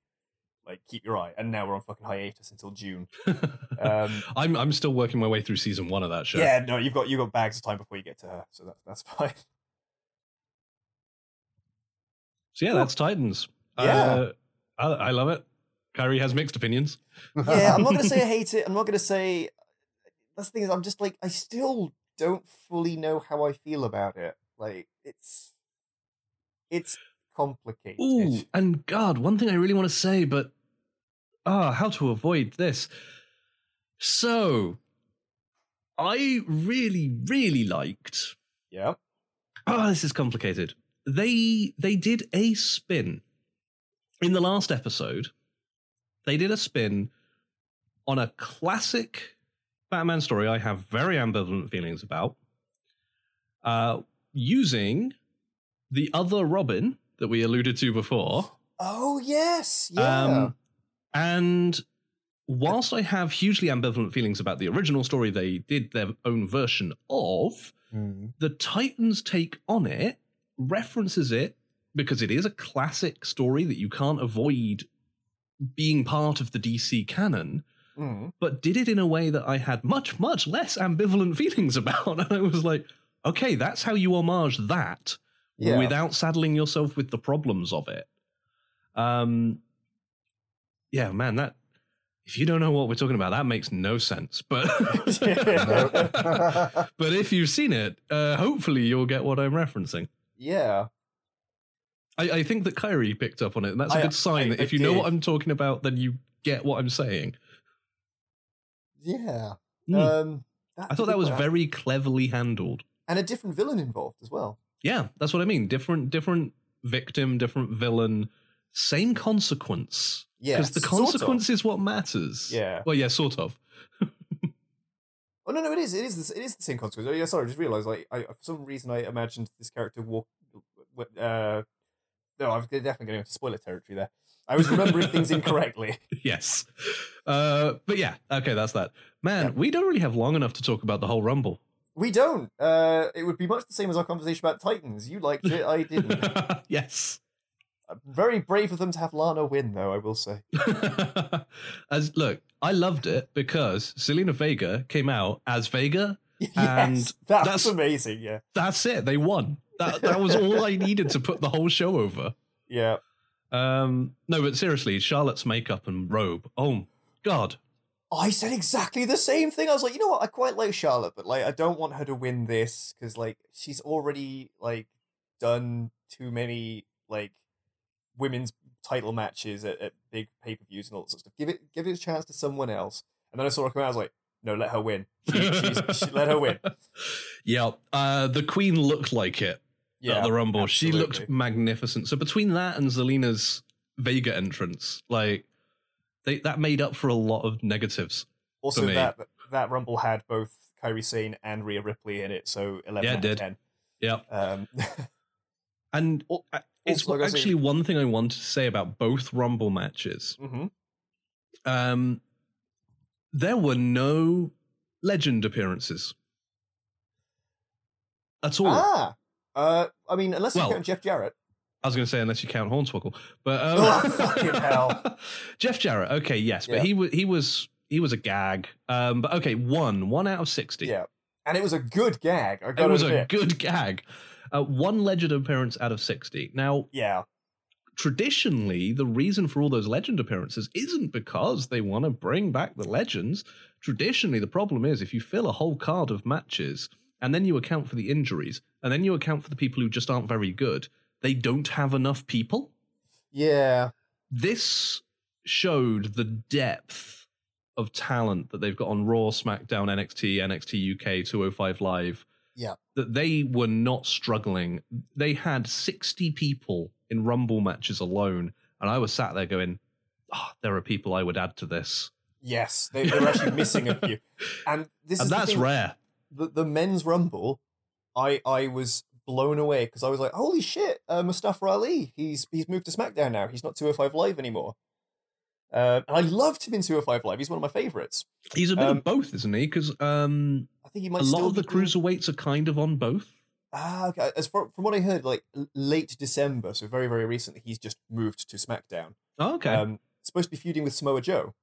Like keep your eye. And now we're on fucking hiatus until June. Um, I'm I'm still working my way through season one of that show. Yeah, no, you've got you've got bags of time before you get to her, so that's that's fine. So yeah, that's Titans. Yeah. Uh, I, I love it. Kyrie has mixed opinions. yeah, I'm not gonna say I hate it. I'm not gonna say that's the thing is I'm just like I still don't fully know how I feel about it. Like it's it's complicated. Ooh, and God, one thing I really want to say, but ah, how to avoid this. So, I really, really liked. Yeah. Oh, this is complicated. They they did a spin in the last episode. They did a spin on a classic Batman story. I have very ambivalent feelings about. Uh, using the other Robin that we alluded to before. Oh yes, yeah. Um, and whilst I have hugely ambivalent feelings about the original story they did their own version of, Mm. the Titans take on it references it because it is a classic story that you can't avoid being part of the DC canon, Mm. but did it in a way that I had much, much less ambivalent feelings about. And I was like, okay, that's how you homage that Yeah. without saddling yourself with the problems of it. Um, yeah, man, that if you don't know what we're talking about, that makes no sense. But but if you've seen it, uh, hopefully you'll get what I'm referencing. yeah. I, I think that Kyrie picked up on it, and that's a I- good sign I- that if you know what. I'm talking about, then you get what I'm saying. Yeah. Hmm. Um, I thought that was very cleverly handled. and a different villain involved as well. Yeah, that's what I mean. Different, different victim, different villain, same consequence. Yeah, because the sort of. consequence is what matters. Yeah. Well, yeah, sort of. Oh no, no, it is. It is. The, it is the same consequence. Oh, yeah, sorry, I just realised. Like, I, for some reason, I imagined this character walk. Uh, no, I'm definitely going into spoiler territory there. I was remembering things incorrectly. yes. Uh, but yeah, okay, that's that. Man, Yeah. we don't really have long enough to talk about the whole Rumble. We don't. Uh, it would be much the same as our conversation about Titans. You liked it, I didn't. yes. Very brave of them to have Lana win, though. I will say. as look, I loved it because Zelina Vega came out as Vega. yes, And that's, that's- amazing. Yeah, That's it. They won. That that was all I needed to put the whole show over. yeah. Um, no, but seriously, Charlotte's makeup and robe. Oh God. I said exactly the same thing. I was like, you know what? I quite like Charlotte, but like, I don't want her to win this because like she's already like done too many like women's title matches at, at big pay per views and all that sort of stuff. Give it, give it a chance to someone else. And then I saw her come out. I was like, no, let her win. She, she's, she, let her win. Yeah, uh, the Queen looked like it Yeah, at the Rumble. She looked magnificent. So between that and Zelina's Vega entrance, like they that made up for a lot of negatives. Also, me. that that Rumble had both Kairi Sane and Rhea Ripley in it, so eleven Yeah, it out did. of ten. Yeah, Um, and Al- it's also, like I was actually one thing I wanted to say about both Rumble matches. mhm. Um, there were no legend appearances at all. Ah, uh, I mean, unless Well- you count Jeff Jarrett. I was going to say unless you count Hornswoggle, but um, Oh, fucking hell. Jeff Jarrett. Okay, yes, but Yeah. he was he was he was a gag. Um, but okay, one one out of sixty. Yeah, and it was a good gag. I got it was a good gag. Uh, one legend appearance out of sixty. Now, Yeah, traditionally, the reason for all those legend appearances isn't because they want to bring back the legends. Traditionally, the problem is if you fill a whole card of matches and then you account for the injuries and then you account for the people who just aren't very good, they don't have enough people. yeah, This showed the depth of talent that they've got on Raw, SmackDown, NXT, NXT UK, 205 Live. Yeah. That they were not struggling. They had 60 people in Rumble matches alone. And I was sat there going, oh, there are people I would add to this. yes. They, they're actually missing a few, and this and is that's rare. The, the men's rumble, I I was blown away because I was like, holy shit, uh, Mustafa Ali, he's he's moved to SmackDown now. He's not 205 Live anymore. Uh, and I loved him in 205 Live. He's one of my favorites. He's a bit Um, of both, isn't he? Because um, I think he might. a lot of the doing- cruiserweights are kind of on both. Ah, okay. As far, from what I heard, like late December, so very very recently, he's just moved to SmackDown. Oh, okay. Um, supposed to be feuding with Samoa Joe,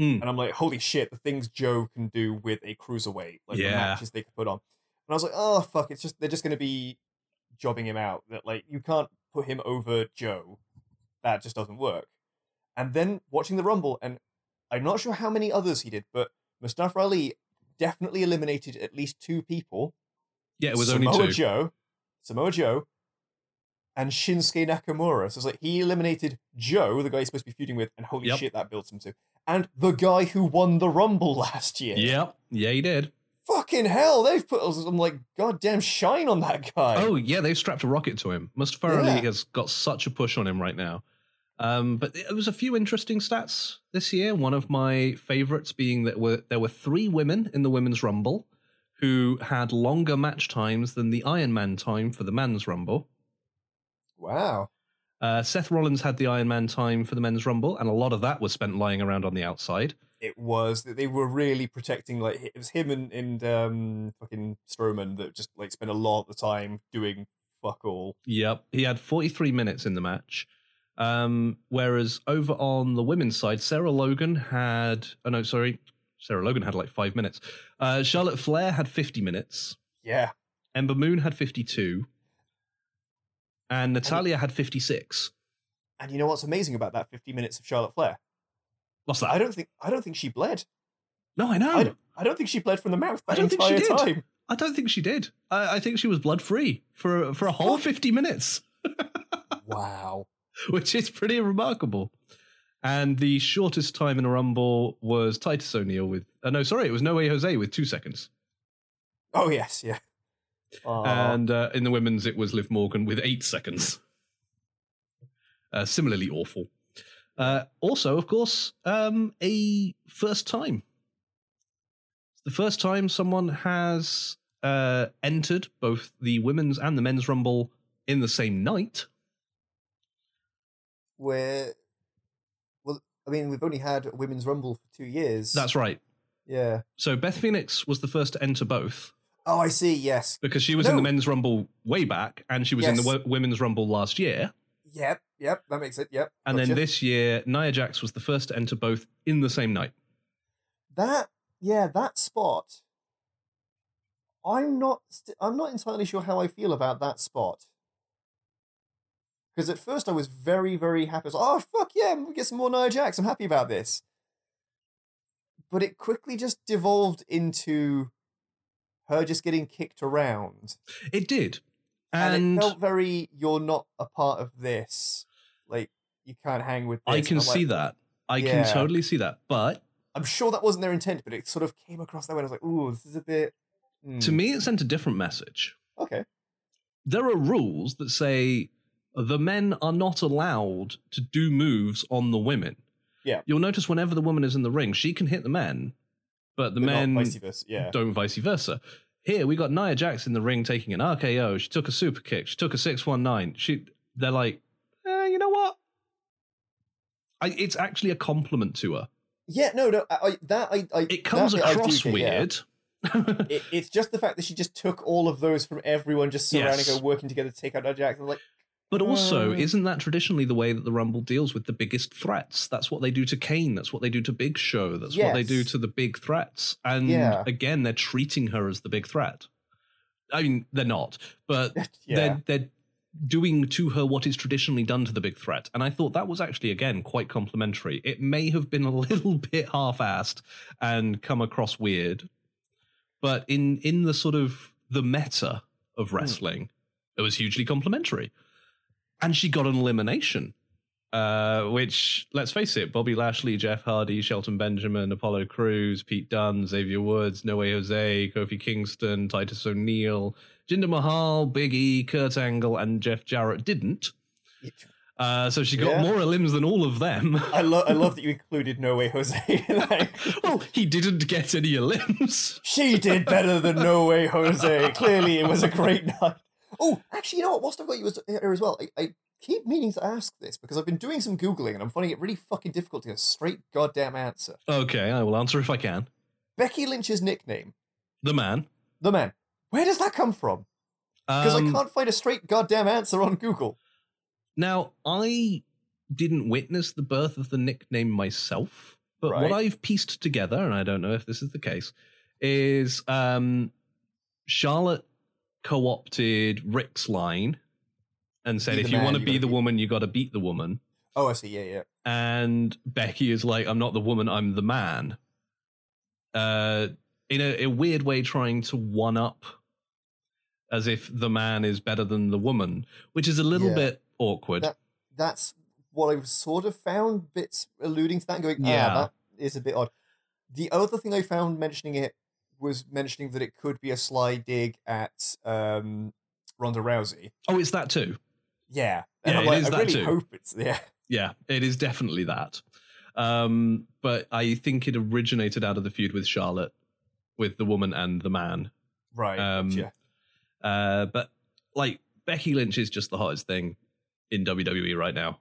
Hmm. and I'm like, holy shit, the things Joe can do with a cruiserweight, like the matches they could put on. And I was like, oh fuck, it's just they're just going to be jobbing him out. That like you can't put him over Joe. That just doesn't work. And then watching the Rumble, and I'm not sure how many others he did, but Mustafa Ali definitely eliminated at least two people. yeah, it was Samoa only two. Joe, Samoa Joe, and Shinsuke Nakamura. So it's like he eliminated Joe, the guy he's supposed to be feuding with, and holy Yep. shit, that builds him to. And the guy who won the Rumble last year. Yep. Yeah, he did. Fucking hell, they've put some like goddamn shine on that guy. Oh yeah, they've strapped a rocket to him. Mustafa Ali Yeah. has got such a push on him right now. Um, but there was a few interesting stats this year. One of my favorites being that were, there were three women in the women's rumble who had longer match times than the Iron Man time for the men's rumble. Wow. Uh, Seth Rollins had the Iron Man time for the men's rumble, and a lot of that was spent lying around on the outside. It was that they were really protecting like it was him and, and um fucking Strowman that just like spent a lot of the time doing fuck all. Yep, he had 43 minutes in the match. Um, whereas over on the women's side, Sarah Logan had, oh no, sorry, Sarah Logan had like five minutes. Uh, Charlotte Flair had 50 minutes. Yeah. Ember Moon had 52. And Natalya had 56. And you know what's amazing about that 50 minutes of Charlotte Flair? What's that? I don't think I don't think she bled. no, I know. I, don't, I don't think she bled from the mouth I don't think she did. time. I don't think she did. I, I think she was blood free for for a whole 50 minutes, Wow. which is pretty remarkable. And the shortest time in a rumble was Titus O'Neil with. Uh, no, sorry, it was No Way Jose with two seconds. Oh yes, yeah. And uh, in the women's, it was Liv Morgan with eight seconds. Uh, similarly awful. Uh, also, of course, um, a first time. It's the first time someone has uh, entered both the women's and the men's rumble in the same night. where well I mean we've only had a women's rumble for two years. That's right. yeah. So Beth Phoenix was the first to enter both Oh I see, yes. because she was in the men's rumble way back and she was in the Yes. women's rumble last year. Yep, yep, that makes it, yep. And then this year, Nia Jax was the first to enter both in the same night. that yeah, that spot I'm not st- I'm not entirely sure how I feel about that spot. Because at first I was very, very happy. Was like, oh fuck yeah, we get some more Nia Jax. I'm happy about this. But it quickly just devolved into her just getting kicked around. It did. and, And, it felt very you're not a part of this like you can't hang with this. I can see like, that. I Yeah. can totally see that. But i'm sure that wasn't their intent but it sort of came across that way i was like ooh this is a bit to hmm, me, it sent a different message. okay There are rules that say the men are not allowed to do moves on the women. Yeah. You'll notice whenever the woman is in the ring, she can hit the men, but the not men vice versa yeah don't vice versa. Here we got Nia Jax in the ring taking an RKO. She took a super kick. She took a six one nine. She they're like, eh, you know what? I, it's actually a compliment to her. yeah no no I, that i, I It comes that bit I across yeah. weird. it, it's just the fact that she just took all of those from everyone just surrounding Yes. her working together to take out Nia Jax. I'm like But also, Uh. isn't that traditionally the way that the Rumble deals with the biggest threats? That's what they do to Kane. That's what they do to Big Show. That's what they do to the big threats. And Yeah. again, they're treating her as the big threat. I mean, they're not, but yeah they're they're doing to her what is traditionally done to the big threat. And I thought that was actually again quite complimentary. It may have been a little bit half-assed and come across weird, but in in the sort of the meta of wrestling, it was hugely complimentary. And she got an elimination. Uh, which, let's face it, Bobby Lashley, Jeff Hardy, Shelton Benjamin, Apollo Crews, Pete Dunne, Xavier Woods, Noe Jose, Kofi Kingston, Titus O'Neil, Jinder Mahal, Big E, Kurt Angle, and Jeff Jarrett didn't. Uh, so she got Yeah. more limbs than all of them. I love I love that you included No Way Jose. like, well, he didn't get any limbs. she did better than No Way Jose. Clearly, it was a great night. Oh, actually, you know what? Whilst I've got you as- here as well, I, I keep meaning to ask this because I've been doing some googling and I'm finding it really fucking difficult to get a straight goddamn answer. Okay, I will answer if I can. Becky Lynch's nickname, The man. the man. Where does that come from? Because Um, I can't find a straight goddamn answer on Google. Now, I didn't witness the birth of the nickname myself, but what I've pieced together, and I don't know if this is the case, is um, Charlotte co opted Ric's line and said, if you want to be the be-" woman, you got to beat the woman. Oh, I see. Yeah, yeah. And Becky is like, I'm not the woman, I'm the man. Uh, in a, a weird way, trying to one up as if the man is better than the woman, which is a little Yeah. bit awkward. That- That's what I've sort of found bits alluding to that and going, Yeah. ah, that is a bit odd. The other thing I found mentioning it was mentioning that it could be a sly dig at um, Ronda Rousey. oh, it's that too. Yeah. And Yeah, I'm it like, is I really too. hope it's yeah. Yeah, it is definitely that. Um, but I think it originated out of the feud with Charlotte, with the woman and the man. Right. Um, gotcha. Uh, but like Becky Lynch is just the hottest thing in WWE right now.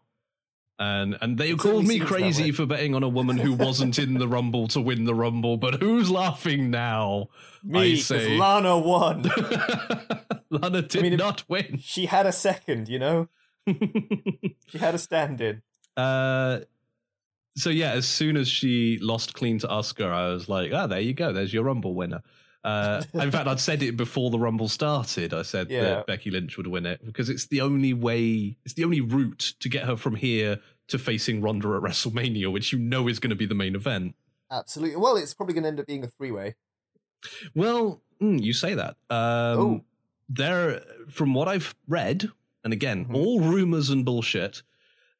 And and they It called me seems that way. crazy for betting on a woman who wasn't in the Rumble to win the Rumble, but who's laughing now? Me, 'cause say- Lana won. Lana did mean, not win. she had a second, you know? She had a stand in. uh, so yeah, as soon as she lost clean to Asuka, I was like, ah, there you go. There's your Rumble winner. Uh, in fact, I'd said it before the Rumble started. I said Yeah. that Becky Lynch would win it because it's the only way, it's the only route to get her from here to facing Ronda at WrestleMania, which you know is going to be the main event. Absolutely. Well, it's probably going to end up being a three way. Well, mm, you say that. Um, Oh. There, from what I've read, and again, Mhm. all rumors and bullshit,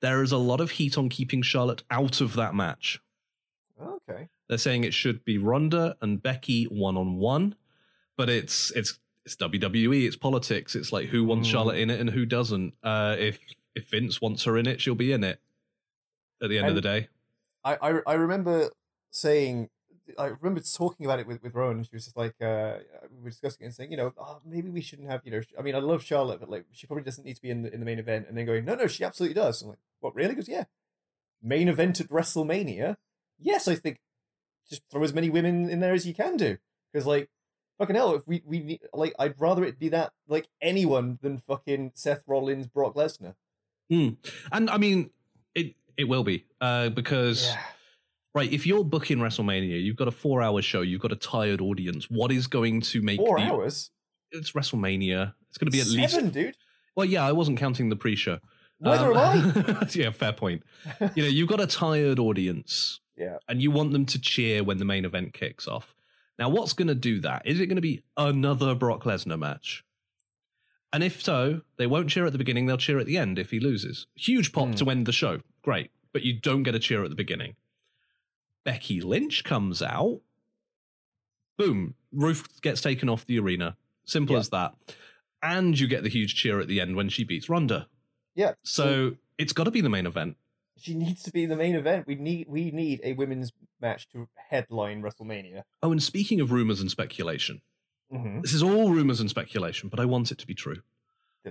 there is a lot of heat on keeping Charlotte out of that match. Okay. They're saying it should be Ronda and Becky one on one, but it's it's it's WWE, it's politics. It's like who wants Mm. Charlotte in it and who doesn't. Uh, if if Vince wants her in it, she'll be in it. At the end of the day, I, I, I remember saying, I remember talking about it with, with Rowan. She was just like, uh, we were discussing it and saying, you know, oh, maybe we shouldn't have, you know, I mean, I love Charlotte, but like, she probably doesn't need to be in the, in the main event. And then going, no, no, she absolutely does. I'm like, what, really? Because, yeah. Main event at WrestleMania? Yes, I think just throw as many women in there as you can do. Because, like, fucking hell, if we, we need, like, I'd rather it be that, like, anyone than fucking Seth Rollins, Brock Lesnar. and I mean, it it will be uh, because right, if you're booking WrestleMania, you've got a four hour show, you've got a tired audience. What is going to make Four the, hours? It's WrestleMania. It's going to be at least Seven, dude. Well, yeah, I wasn't counting the pre-show. Neither Um, am I. yeah, fair point. You know, you've got a tired audience, Yeah. and you want them to cheer when the main event kicks off. Now, what's going to do that? Is it going to be another Brock Lesnar match? And if so, they won't cheer at the beginning; they'll cheer at the end if he loses. Huge pop Hmm. to end the show, great, but you don't get a cheer at the beginning. Becky Lynch comes out, boom, roof gets taken off the arena. Simple Yeah. as that. And you get the huge cheer at the end when she beats Ronda. Yeah. So it's got to be the main event. She needs to be the main event. We need we need a women's match to headline WrestleMania. Oh, and speaking of rumors and speculation, Mm-hmm. this is all rumors and speculation, but I want it to be true.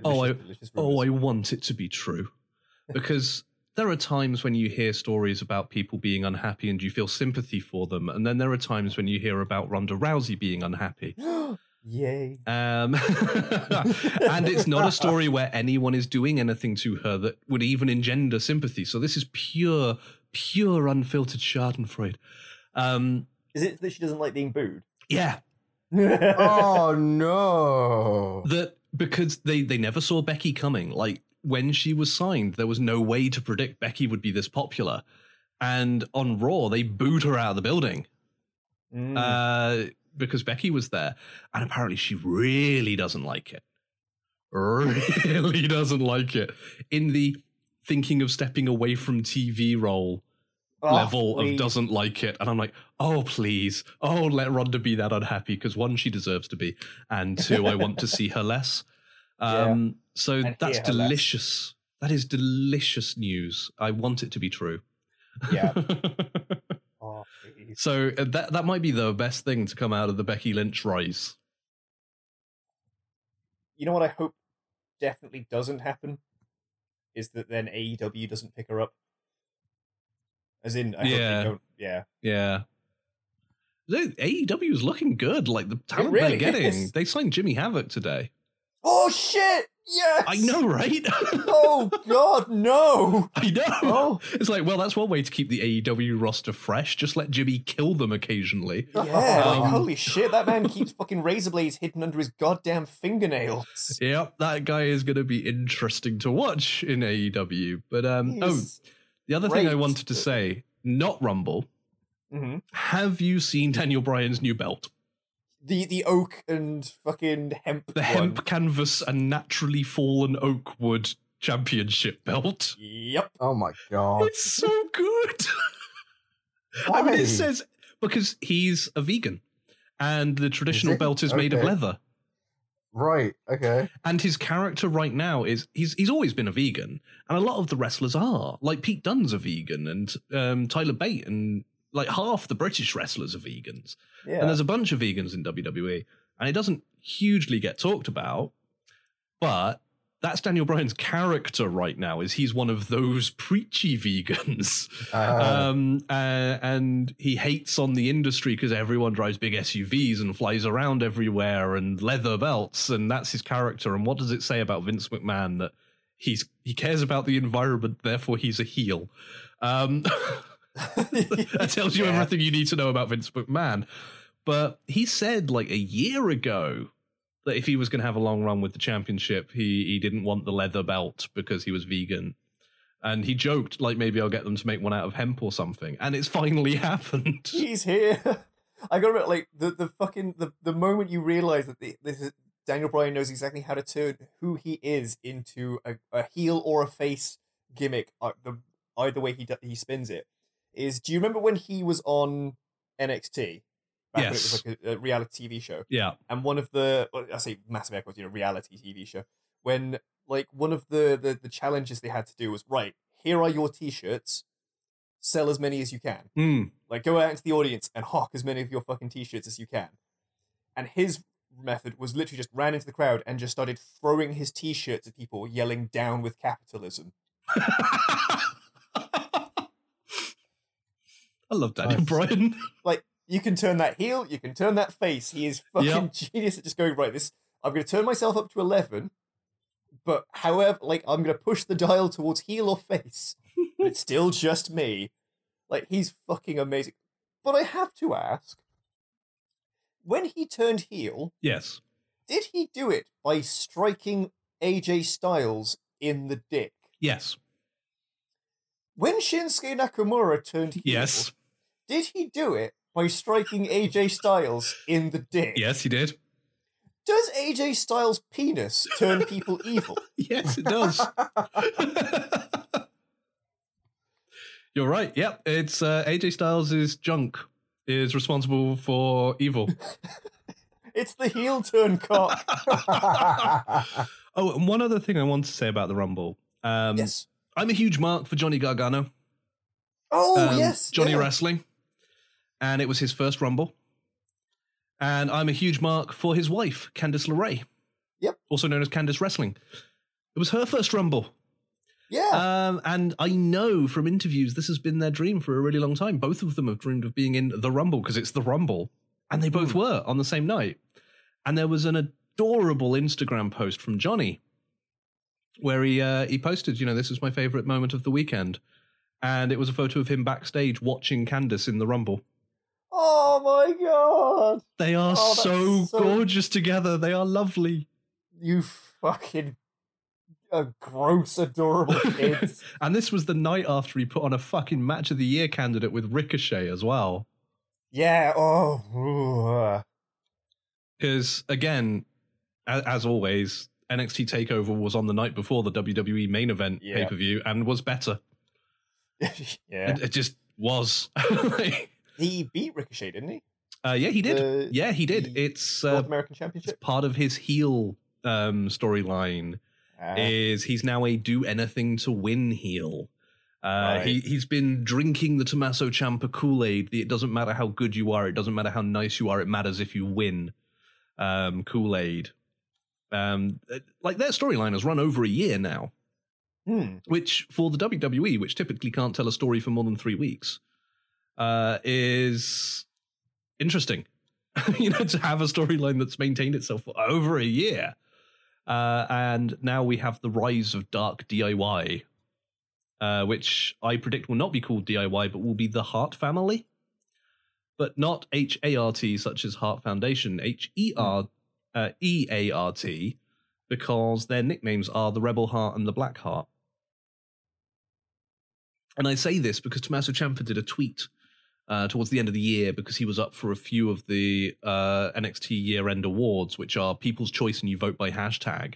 Oh, I- Oh, I want it to be true. Because there are times when you hear stories about people being unhappy and you feel sympathy for them. And then there are times when you hear about Ronda Rousey being unhappy. Yay! Um, and it's not a story where anyone is doing anything to her that would even engender sympathy. So this is pure, pure unfiltered Schadenfreude. Um, Is it that she doesn't like being booed? yeah, oh no! that because they they never saw Becky coming. Like when she was signed, there was no way to predict Becky would be this popular. And on Raw, they booed her out of the building Mm. uh, because Becky was there, and apparently she really doesn't like it. Really doesn't like it. In the thinking of stepping away from TV role Oh, level please. of doesn't like it, and I'm like, oh please, oh let Ronda be that unhappy because one, she deserves to be, and two, I want to see her less. Yeah. Um, so And that's her less. delicious. That is delicious news. I want it to be true. Yeah. Oh, so uh, that that might be the best thing to come out of the Becky Lynch rise. You know what I hope definitely doesn't happen is that then AEW doesn't pick her up. As in, I Yeah. hope they don't. Yeah. Yeah. AEW is looking good. Like the talent really they're getting. is. They signed Jimmy Havoc today. Oh shit! Yes. I know, right? Oh god, no! I know. Oh It's like, well, that's one way to keep the AEW roster fresh. Just let Jimmy kill them occasionally. yeah! Um, like, holy shit! That man keeps fucking razor blades hidden under his goddamn fingernails. Yep, that guy is going to be interesting to watch in AEW. But um, oh, the other thing I wanted to say, not Rumble. Mhm. Have you seen Daniel Bryan's new belt? The the oak and fucking hemp. The one. hemp canvas and naturally fallen oak wood championship belt. Yep. Oh my god! It's so good. I mean, it says because he's a vegan, and the traditional he? belt is made of leather. Right. Okay. And his character right now is he's he's always been a vegan, and a lot of the wrestlers are. Like Pete Dunne's a vegan, and um, Tyler Bate, and like half the British wrestlers are vegans. Yeah. And there's a bunch of vegans in WWE, and it doesn't hugely get talked about. But that's Daniel Bryan's character right now. Is he's one of those preachy vegans, Uh, um, uh, and he hates on the industry because everyone drives big SUVs and flies around everywhere and leather belts, and that's his character. And what does it say about Vince McMahon that he's he cares about the environment, therefore he's a heel? Um, that tells you Yeah. everything you need to know about Vince McMahon. But he said like a year ago that if he was going to have a long run with the championship, he he didn't want the leather belt because he was vegan. And he joked like maybe I'll get them to make one out of hemp or something, and it's finally happened. He's here. I gotta admit, like the, the fucking the, the moment you realize that the, this is Daniel Bryan knows exactly how to turn who he is into a, a heel or a face gimmick. Uh, the either way he do, he spins it is. Do you remember when he was on NXT? Back when it was like a, a reality TV show. Yeah, and one of the I say massive echoes, you know, reality TV show. When like one of the, the the challenges they had to do was right. Here are your T-shirts. Sell as many as you can. Hmm. Like go out into the audience and hawk as many of your fucking T-shirts as you can. And his method was literally just ran into the crowd and just started throwing his T-shirts at people, yelling "Down with capitalism." I love Daniel Nice. Bryan. Like you can turn that heel, you can turn that face. He is fucking Yep. genius at just going right. This I'm going to turn myself up to eleven, but however, like I'm going to push the dial towards heel or face. it's still just me. Like he's fucking amazing. But I have to ask, when he turned heel, yes. did he do it by striking AJ Styles in the dick? Yes. When Shinsuke Nakamura turned heel, Yes. Did he do it by striking AJ Styles in the dick? Yes, he did. Does AJ Styles' penis turn people evil? Yes, it does. You're right. Yep. It's uh, AJ Styles' junk is responsible for evil. It's the heel turn cock. oh, and one other thing I want to say about the Rumble. Um, yes. I'm a huge mark for Johnny Gargano. Oh, um, yes. Johnny yeah. Wrestling. And it was his first Rumble. And I'm a huge mark for his wife, Candice LeRae. Yep. Also known as Candice Wrestling. It was her first Rumble. Yeah. Um, and I know from interviews this has been their dream for a really long time. Both of them have dreamed of being in the Rumble because it's the Rumble. And they both Hmm. were on the same night. And there was an adorable Instagram post from Johnny where he uh, he posted, you know, this is my favorite moment of the weekend. And it was a photo of him backstage watching Candice in the Rumble. Oh, my God. They are Oh, so, so- gorgeous together. They are lovely. You fucking uh, gross, adorable kids. and this was the night after he put on a fucking match of the year candidate with Ricochet as well. yeah. Oh. Because again, as, as always, NXT Takeover was on the night before the WWE main event Yeah. pay per view and was better. yeah. It, it just was. Like, He beat Ricochet, didn't he? uh, yeah, he did. The- yeah, he did. It's North uh, American it's Championship. part of his heel um, storyline. Ah. Is he's now a do anything to win heel. Uh, Right. he he's been drinking the Tommaso Ciampa Kool Aid. It doesn't matter how good you are. It doesn't matter how nice you are. It matters if you win. Um, Kool Aid. Um, uh, like their storyline has run over a year now, Hmm. which for the WWE, which typically can't tell a story for more than three weeks, uh, is interesting. you know, to have a storyline that's maintained itself for over a year. Uh, and now we have the rise of dark DIY, uh, which I predict will not be called DIY, but will be the Hart family. But not H A R T, such as Hart Foundation, H E R uh, E A R T, because their nicknames are the Rebel Heart and the Black Heart. And I say this because Tommaso Ciampa did a tweet uh, towards the end of the year because he was up for a few of the uh, NXT year-end awards, which are People's Choice and you vote by hashtag.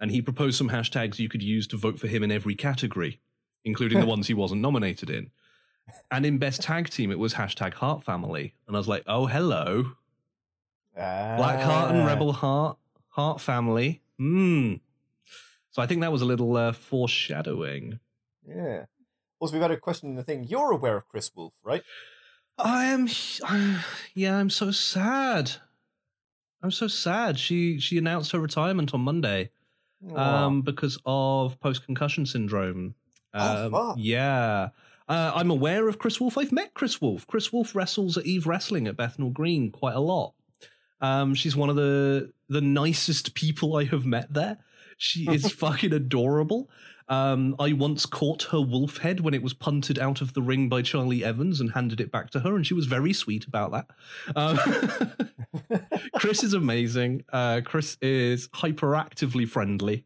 And he proposed some hashtags you could use to vote for him in every category, including the ones he wasn't nominated in. And in Best Tag Team, it was hashtag Heart Family. And I was like, oh, hello. Black Heart and Ah. Rebel Heart, Heart Family. Hmm. So I think that was a little uh, foreshadowing. Yeah. Also, we've had a question in the thing. You're aware of Kris Wolf, right? I am, yeah, I'm so sad. I'm so sad. She she announced her retirement on Monday, um, because of post concussion syndrome. Oh, Um, fuck. Yeah, uh, I'm aware of Kris Wolf. I've met Kris Wolf. Kris Wolf wrestles at Eve Wrestling at Bethnal Green quite a lot. Um, she's one of the the nicest people I have met there. She is fucking adorable. Um, I once caught her wolf head when it was punted out of the ring by Charlie Evans and handed it back to her, and she was very sweet about that. Um, Kris is amazing. Uh, Kris is hyperactively friendly.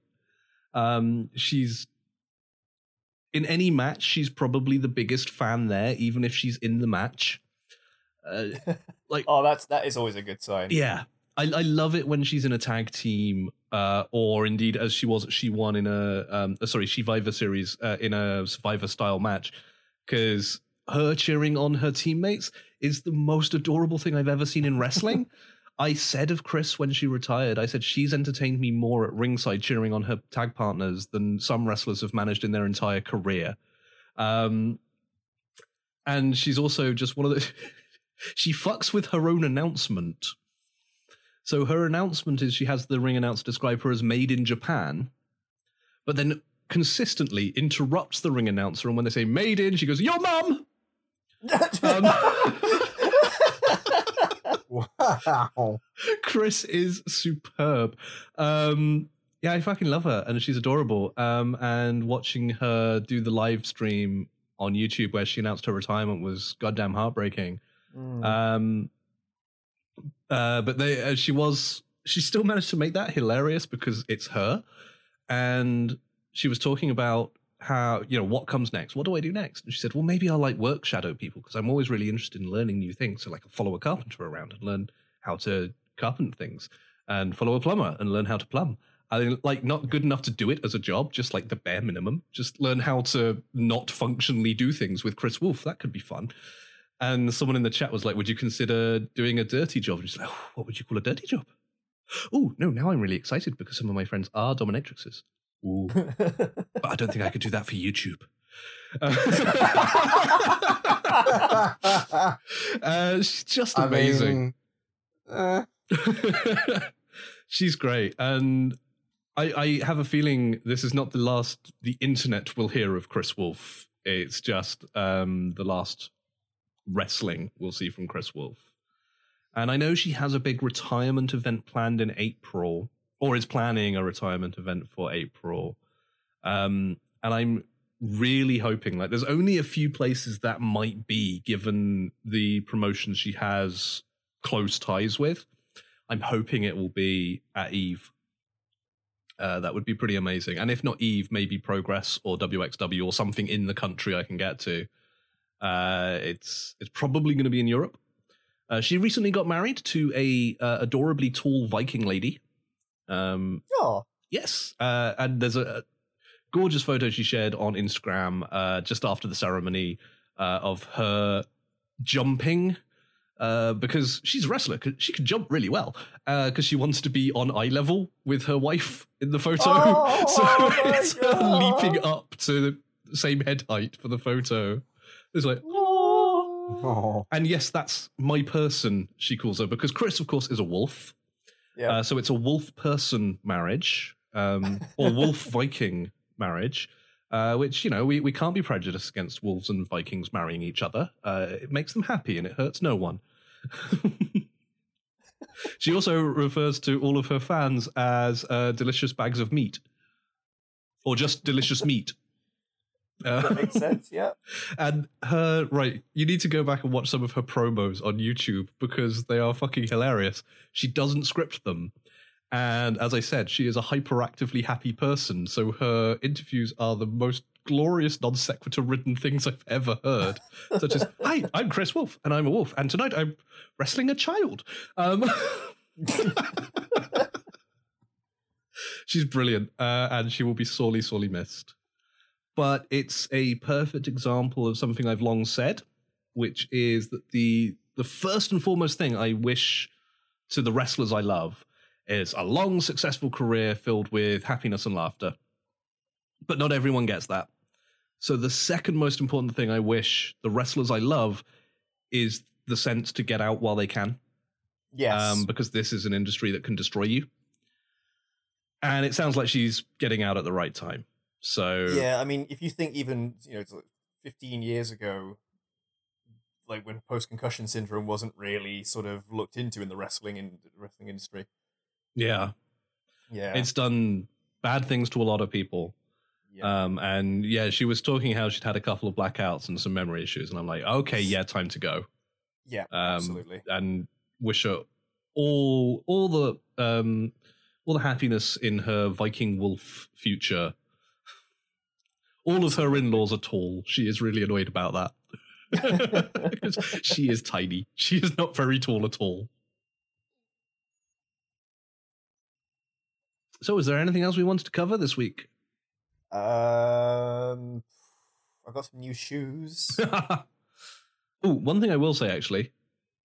Um, she's in any match, she's probably the biggest fan there, even if she's in the match. Uh, like, Oh, that's that is always a good sign. yeah, I, I love it when she's in a tag team, uh, or indeed as she was, she won in a um, uh, sorry, Survivor Series uh, in a Survivor style match, because her cheering on her teammates is the most adorable thing I've ever seen in wrestling. I said of Kris when she retired, I said she's entertained me more at ringside cheering on her tag partners than some wrestlers have managed in their entire career. Um, and she's also just one of the. she fucks with her own announcement. So her announcement is she has the ring announcer describe her as made in Japan, but then consistently interrupts the ring announcer, and when they say made in, she goes, Your mum! Um, Wow. Kris is superb. Um, yeah, I fucking love her, and she's adorable. Um, and watching her do the live stream on YouTube where she announced her retirement was goddamn heartbreaking. Mm. Um, uh, but they, uh, she was, she still managed to make that hilarious because it's her, and she was talking about how you know what comes next. What do I do next? And she said, well, maybe I'll like work shadow people because I'm always really interested in learning new things. So like, I'll follow a carpenter around and learn how to carpent things, and follow a plumber and learn how to plumb. I like not good enough to do it as a job, just like the bare minimum. Just learn how to not functionally do things with Kris Wolf. That could be fun. And someone in the chat was like, "Would you consider doing a dirty job?" And she's like, "Oh, "What would you call a dirty job?" Oh no! Now I'm really excited because some of my friends are dominatrixes. Ooh, but I don't think I could do that for YouTube. uh, she's just I amazing. mean, eh, she's great, and I, I have a feeling this is not the last the internet will hear of Kris Wolf. It's just um, the last wrestling we'll see from Kris Wolf. And I know she has a big retirement event planned in April, or is planning a retirement event for April. Um, and I'm really hoping, like, there's only a few places that might be given the promotions she has close ties with. I'm hoping it will be at Eve. Uh, that would be pretty amazing. And if not Eve, maybe Progress or WXW or something in the country I can get to. Uh, it's it's probably going to be in Europe. Uh, she recently got married to a uh, adorably tall Viking lady. Um, oh, Yes, uh, and there's a, a gorgeous photo she shared on Instagram uh, just after the ceremony uh, of her jumping uh, because she's a wrestler. 'cause She can jump really well because she wants to be on eye level with her wife in the photo. Oh, so my it's her leaping up to the same head height for the photo. It's like, oh. and yes, that's my person. She calls her because Kris, of course, is a wolf. yeah. Uh, so it's a wolf person marriage um, or wolf Viking marriage, uh, which, you know, we, we can't be prejudiced against wolves and Vikings marrying each other. Uh, it makes them happy and it hurts no one. she also refers to all of her fans as uh, delicious bags of meat or just delicious meat. Uh, that makes sense. Yeah. and her, right, you need to go back and watch some of her promos on YouTube because they are fucking hilarious. She doesn't script them. And as I said, she is a hyperactively happy person. So her interviews are the most glorious non sequitur ridden things I've ever heard. Such as, Hi, I'm Kris Wolf, and I'm a wolf, and tonight I'm wrestling a child. Um, she's brilliant, uh, and she will be sorely, sorely missed but it's a perfect example of something I've long said, which is that the the first and foremost thing I wish to the wrestlers I love is a long, successful career filled with happiness and laughter. But not everyone gets that. So the second most important thing I wish the wrestlers I love is the sense to get out while they can Yes. um, because this is an industry that can destroy you. And it sounds like she's getting out at the right time. So yeah, I mean, if you think even you know, it's like 15 years ago, like when post concussion syndrome wasn't really sort of looked into in the wrestling in wrestling industry. yeah, Yeah. it's done bad things to a lot of people. Yeah. Um, and yeah, she was talking how she'd had a couple of blackouts and some memory issues, and I'm like, okay, yeah, time to go. yeah, Um, absolutely. And wish her all all the um all the happiness in her Viking wolf future. All of her in-laws are tall. She is really annoyed about that. 'Because she is tiny. She is not very tall at all. So, is there anything else we wanted to cover this week? Um, I got some new shoes. oh, one thing I will say actually.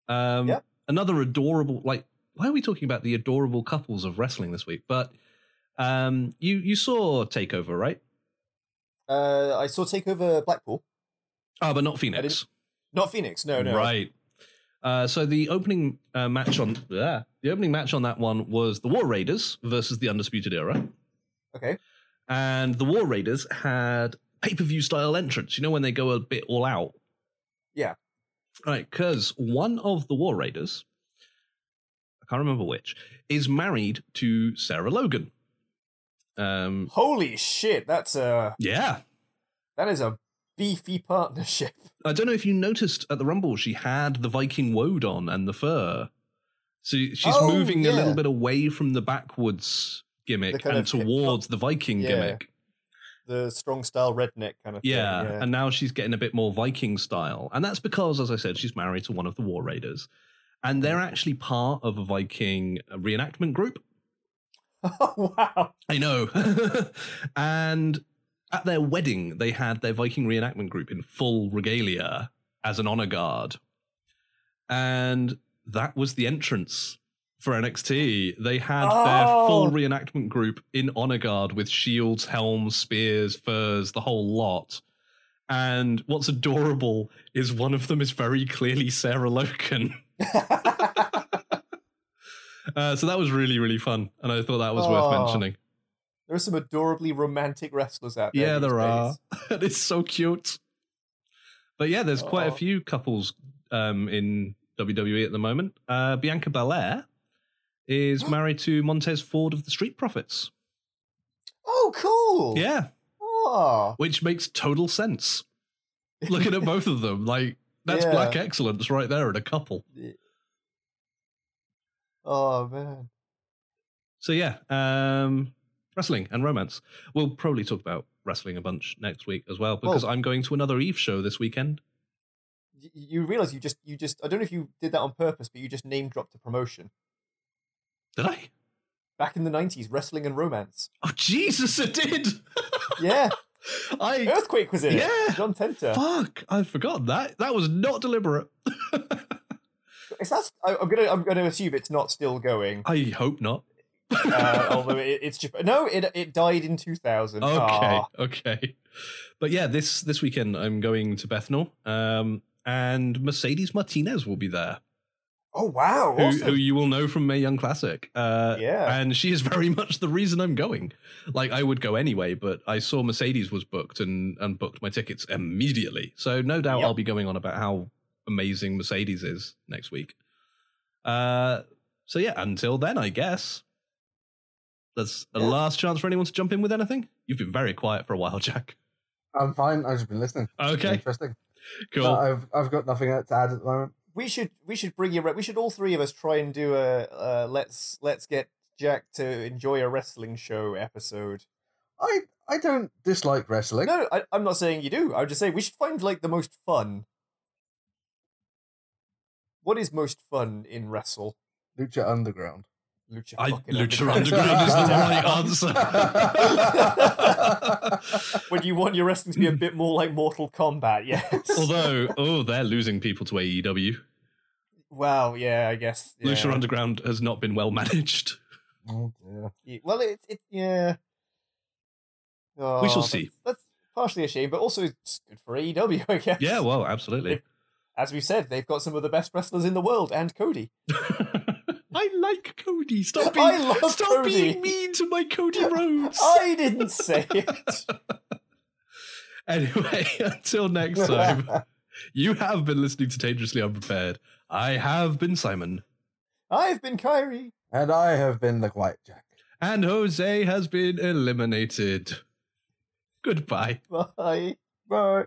Um, Yep. Another adorable, like, why are we talking about the adorable couples of wrestling this week? But um, you you saw Takeover, right? Uh, I saw Takeover Blackpool, Ah, but not Phoenix. not Phoenix. No, no. Right. Uh, so the opening uh, match on yeah, the opening match on that one was the War Raiders versus the Undisputed Era, Okay. and the War Raiders had pay per view style entrance. You know when they go a bit all out. Yeah. Right, because one of the War Raiders, I can't remember which, is married to Sarah Logan. Um, Holy shit! That's a yeah. that is a beefy partnership. I don't know if you noticed at the Rumble, she had the Viking woad on and the fur. So she's Oh, moving a little bit away from the backwoods gimmick and of towards the Viking Yeah. gimmick. The strong style redneck kind of thing. Yeah, and now she's getting a bit more Viking style. And that's because, as I said, she's married to one of the War Raiders. And they're actually part of a Viking reenactment group. oh wow! I know. and at their wedding, they had their Viking reenactment group in full regalia as an honor guard. And that was the entrance for NXT. They had their full Oh. reenactment group in honor guard with shields, helms, spears, furs, the whole lot. And what's adorable is one of them is very clearly Sarah Logan. Uh, so that was really, really fun. And I thought that was worth Oh. mentioning. there are some adorably romantic wrestlers out there. Yeah, there are. days. and it's so cute. But yeah, there's quite a Oh. few couples um, in WWE at the moment. Uh, Bianca Belair is married to Montez Ford of the Street Profits. Oh, cool. Yeah, Oh. which makes total sense. Looking at both of them, like that's Yeah. black excellence right there in a couple. Oh man. So yeah, um, wrestling and romance. We'll probably talk about wrestling a bunch next week as well because Well- I'm going to another Eve show this weekend. Y- You realize you just you just I don't know if you did that on purpose, but you just name dropped a promotion. Did I? Back in the nineties, wrestling and romance. Oh Jesus! It did. Yeah. I Earthquake was in Yeah. it. John Tenta. fuck. I forgot that. That was not deliberate. Is that, I, I'm gonna I'm gonna assume it's not still going. I hope not. Uh, although it, it's just no, it it died in 2000. Okay, Aw. okay. But yeah, this this weekend I'm going to Bethnal, um, and Mercedes Martinez will be there, Oh wow. who, awesome. who you will know from Mae Young Classic. Uh, Yeah. and she is very much the reason I'm going. Like I would go anyway, but I saw Mercedes was booked and and booked my tickets immediately. So no doubt Yep. I'll be going on about how amazing Mercedes is next week. Uh, so yeah, until then, I guess. That's a Yeah. last chance for anyone to jump in with anything. You've been very quiet for a while, Jack. I'm fine. I've just been listening. Okay, Interesting. cool. But I've I've got nothing to add at the moment. we should we should bring you. re- We should all three of us try and do a uh, let's let's get Jack to enjoy a wrestling show episode. I I don't dislike wrestling. No, I, I'm not saying you do. I'm just saying we should find like the most fun. What is most fun in wrestle? Lucha Underground. Lucha. I, Lucha Underground. Underground is the right answer. when you want your wrestling to be a bit more like Mortal Kombat, yes. Although, oh, they're losing people to AEW. Well, yeah, I guess. Yeah. Lucha Underground has not been well managed. Oh dear. Yeah, Well, it, it yeah. We shall Oh, see. That's, that's partially a shame, but also it's good for AEW, I guess. Yeah, well, absolutely. As we said, they've got some of the best wrestlers in the world, and Cody. I like Cody. Stop being, I love stop Cody. being mean to my Cody Rhodes. I didn't say it. Anyway, until next time, you have been listening to Dangerously Unprepared. I have been Simon, I've been Kyrie. and I have been the Quiet Jack. and Jose has been eliminated. Goodbye. Bye. Bye.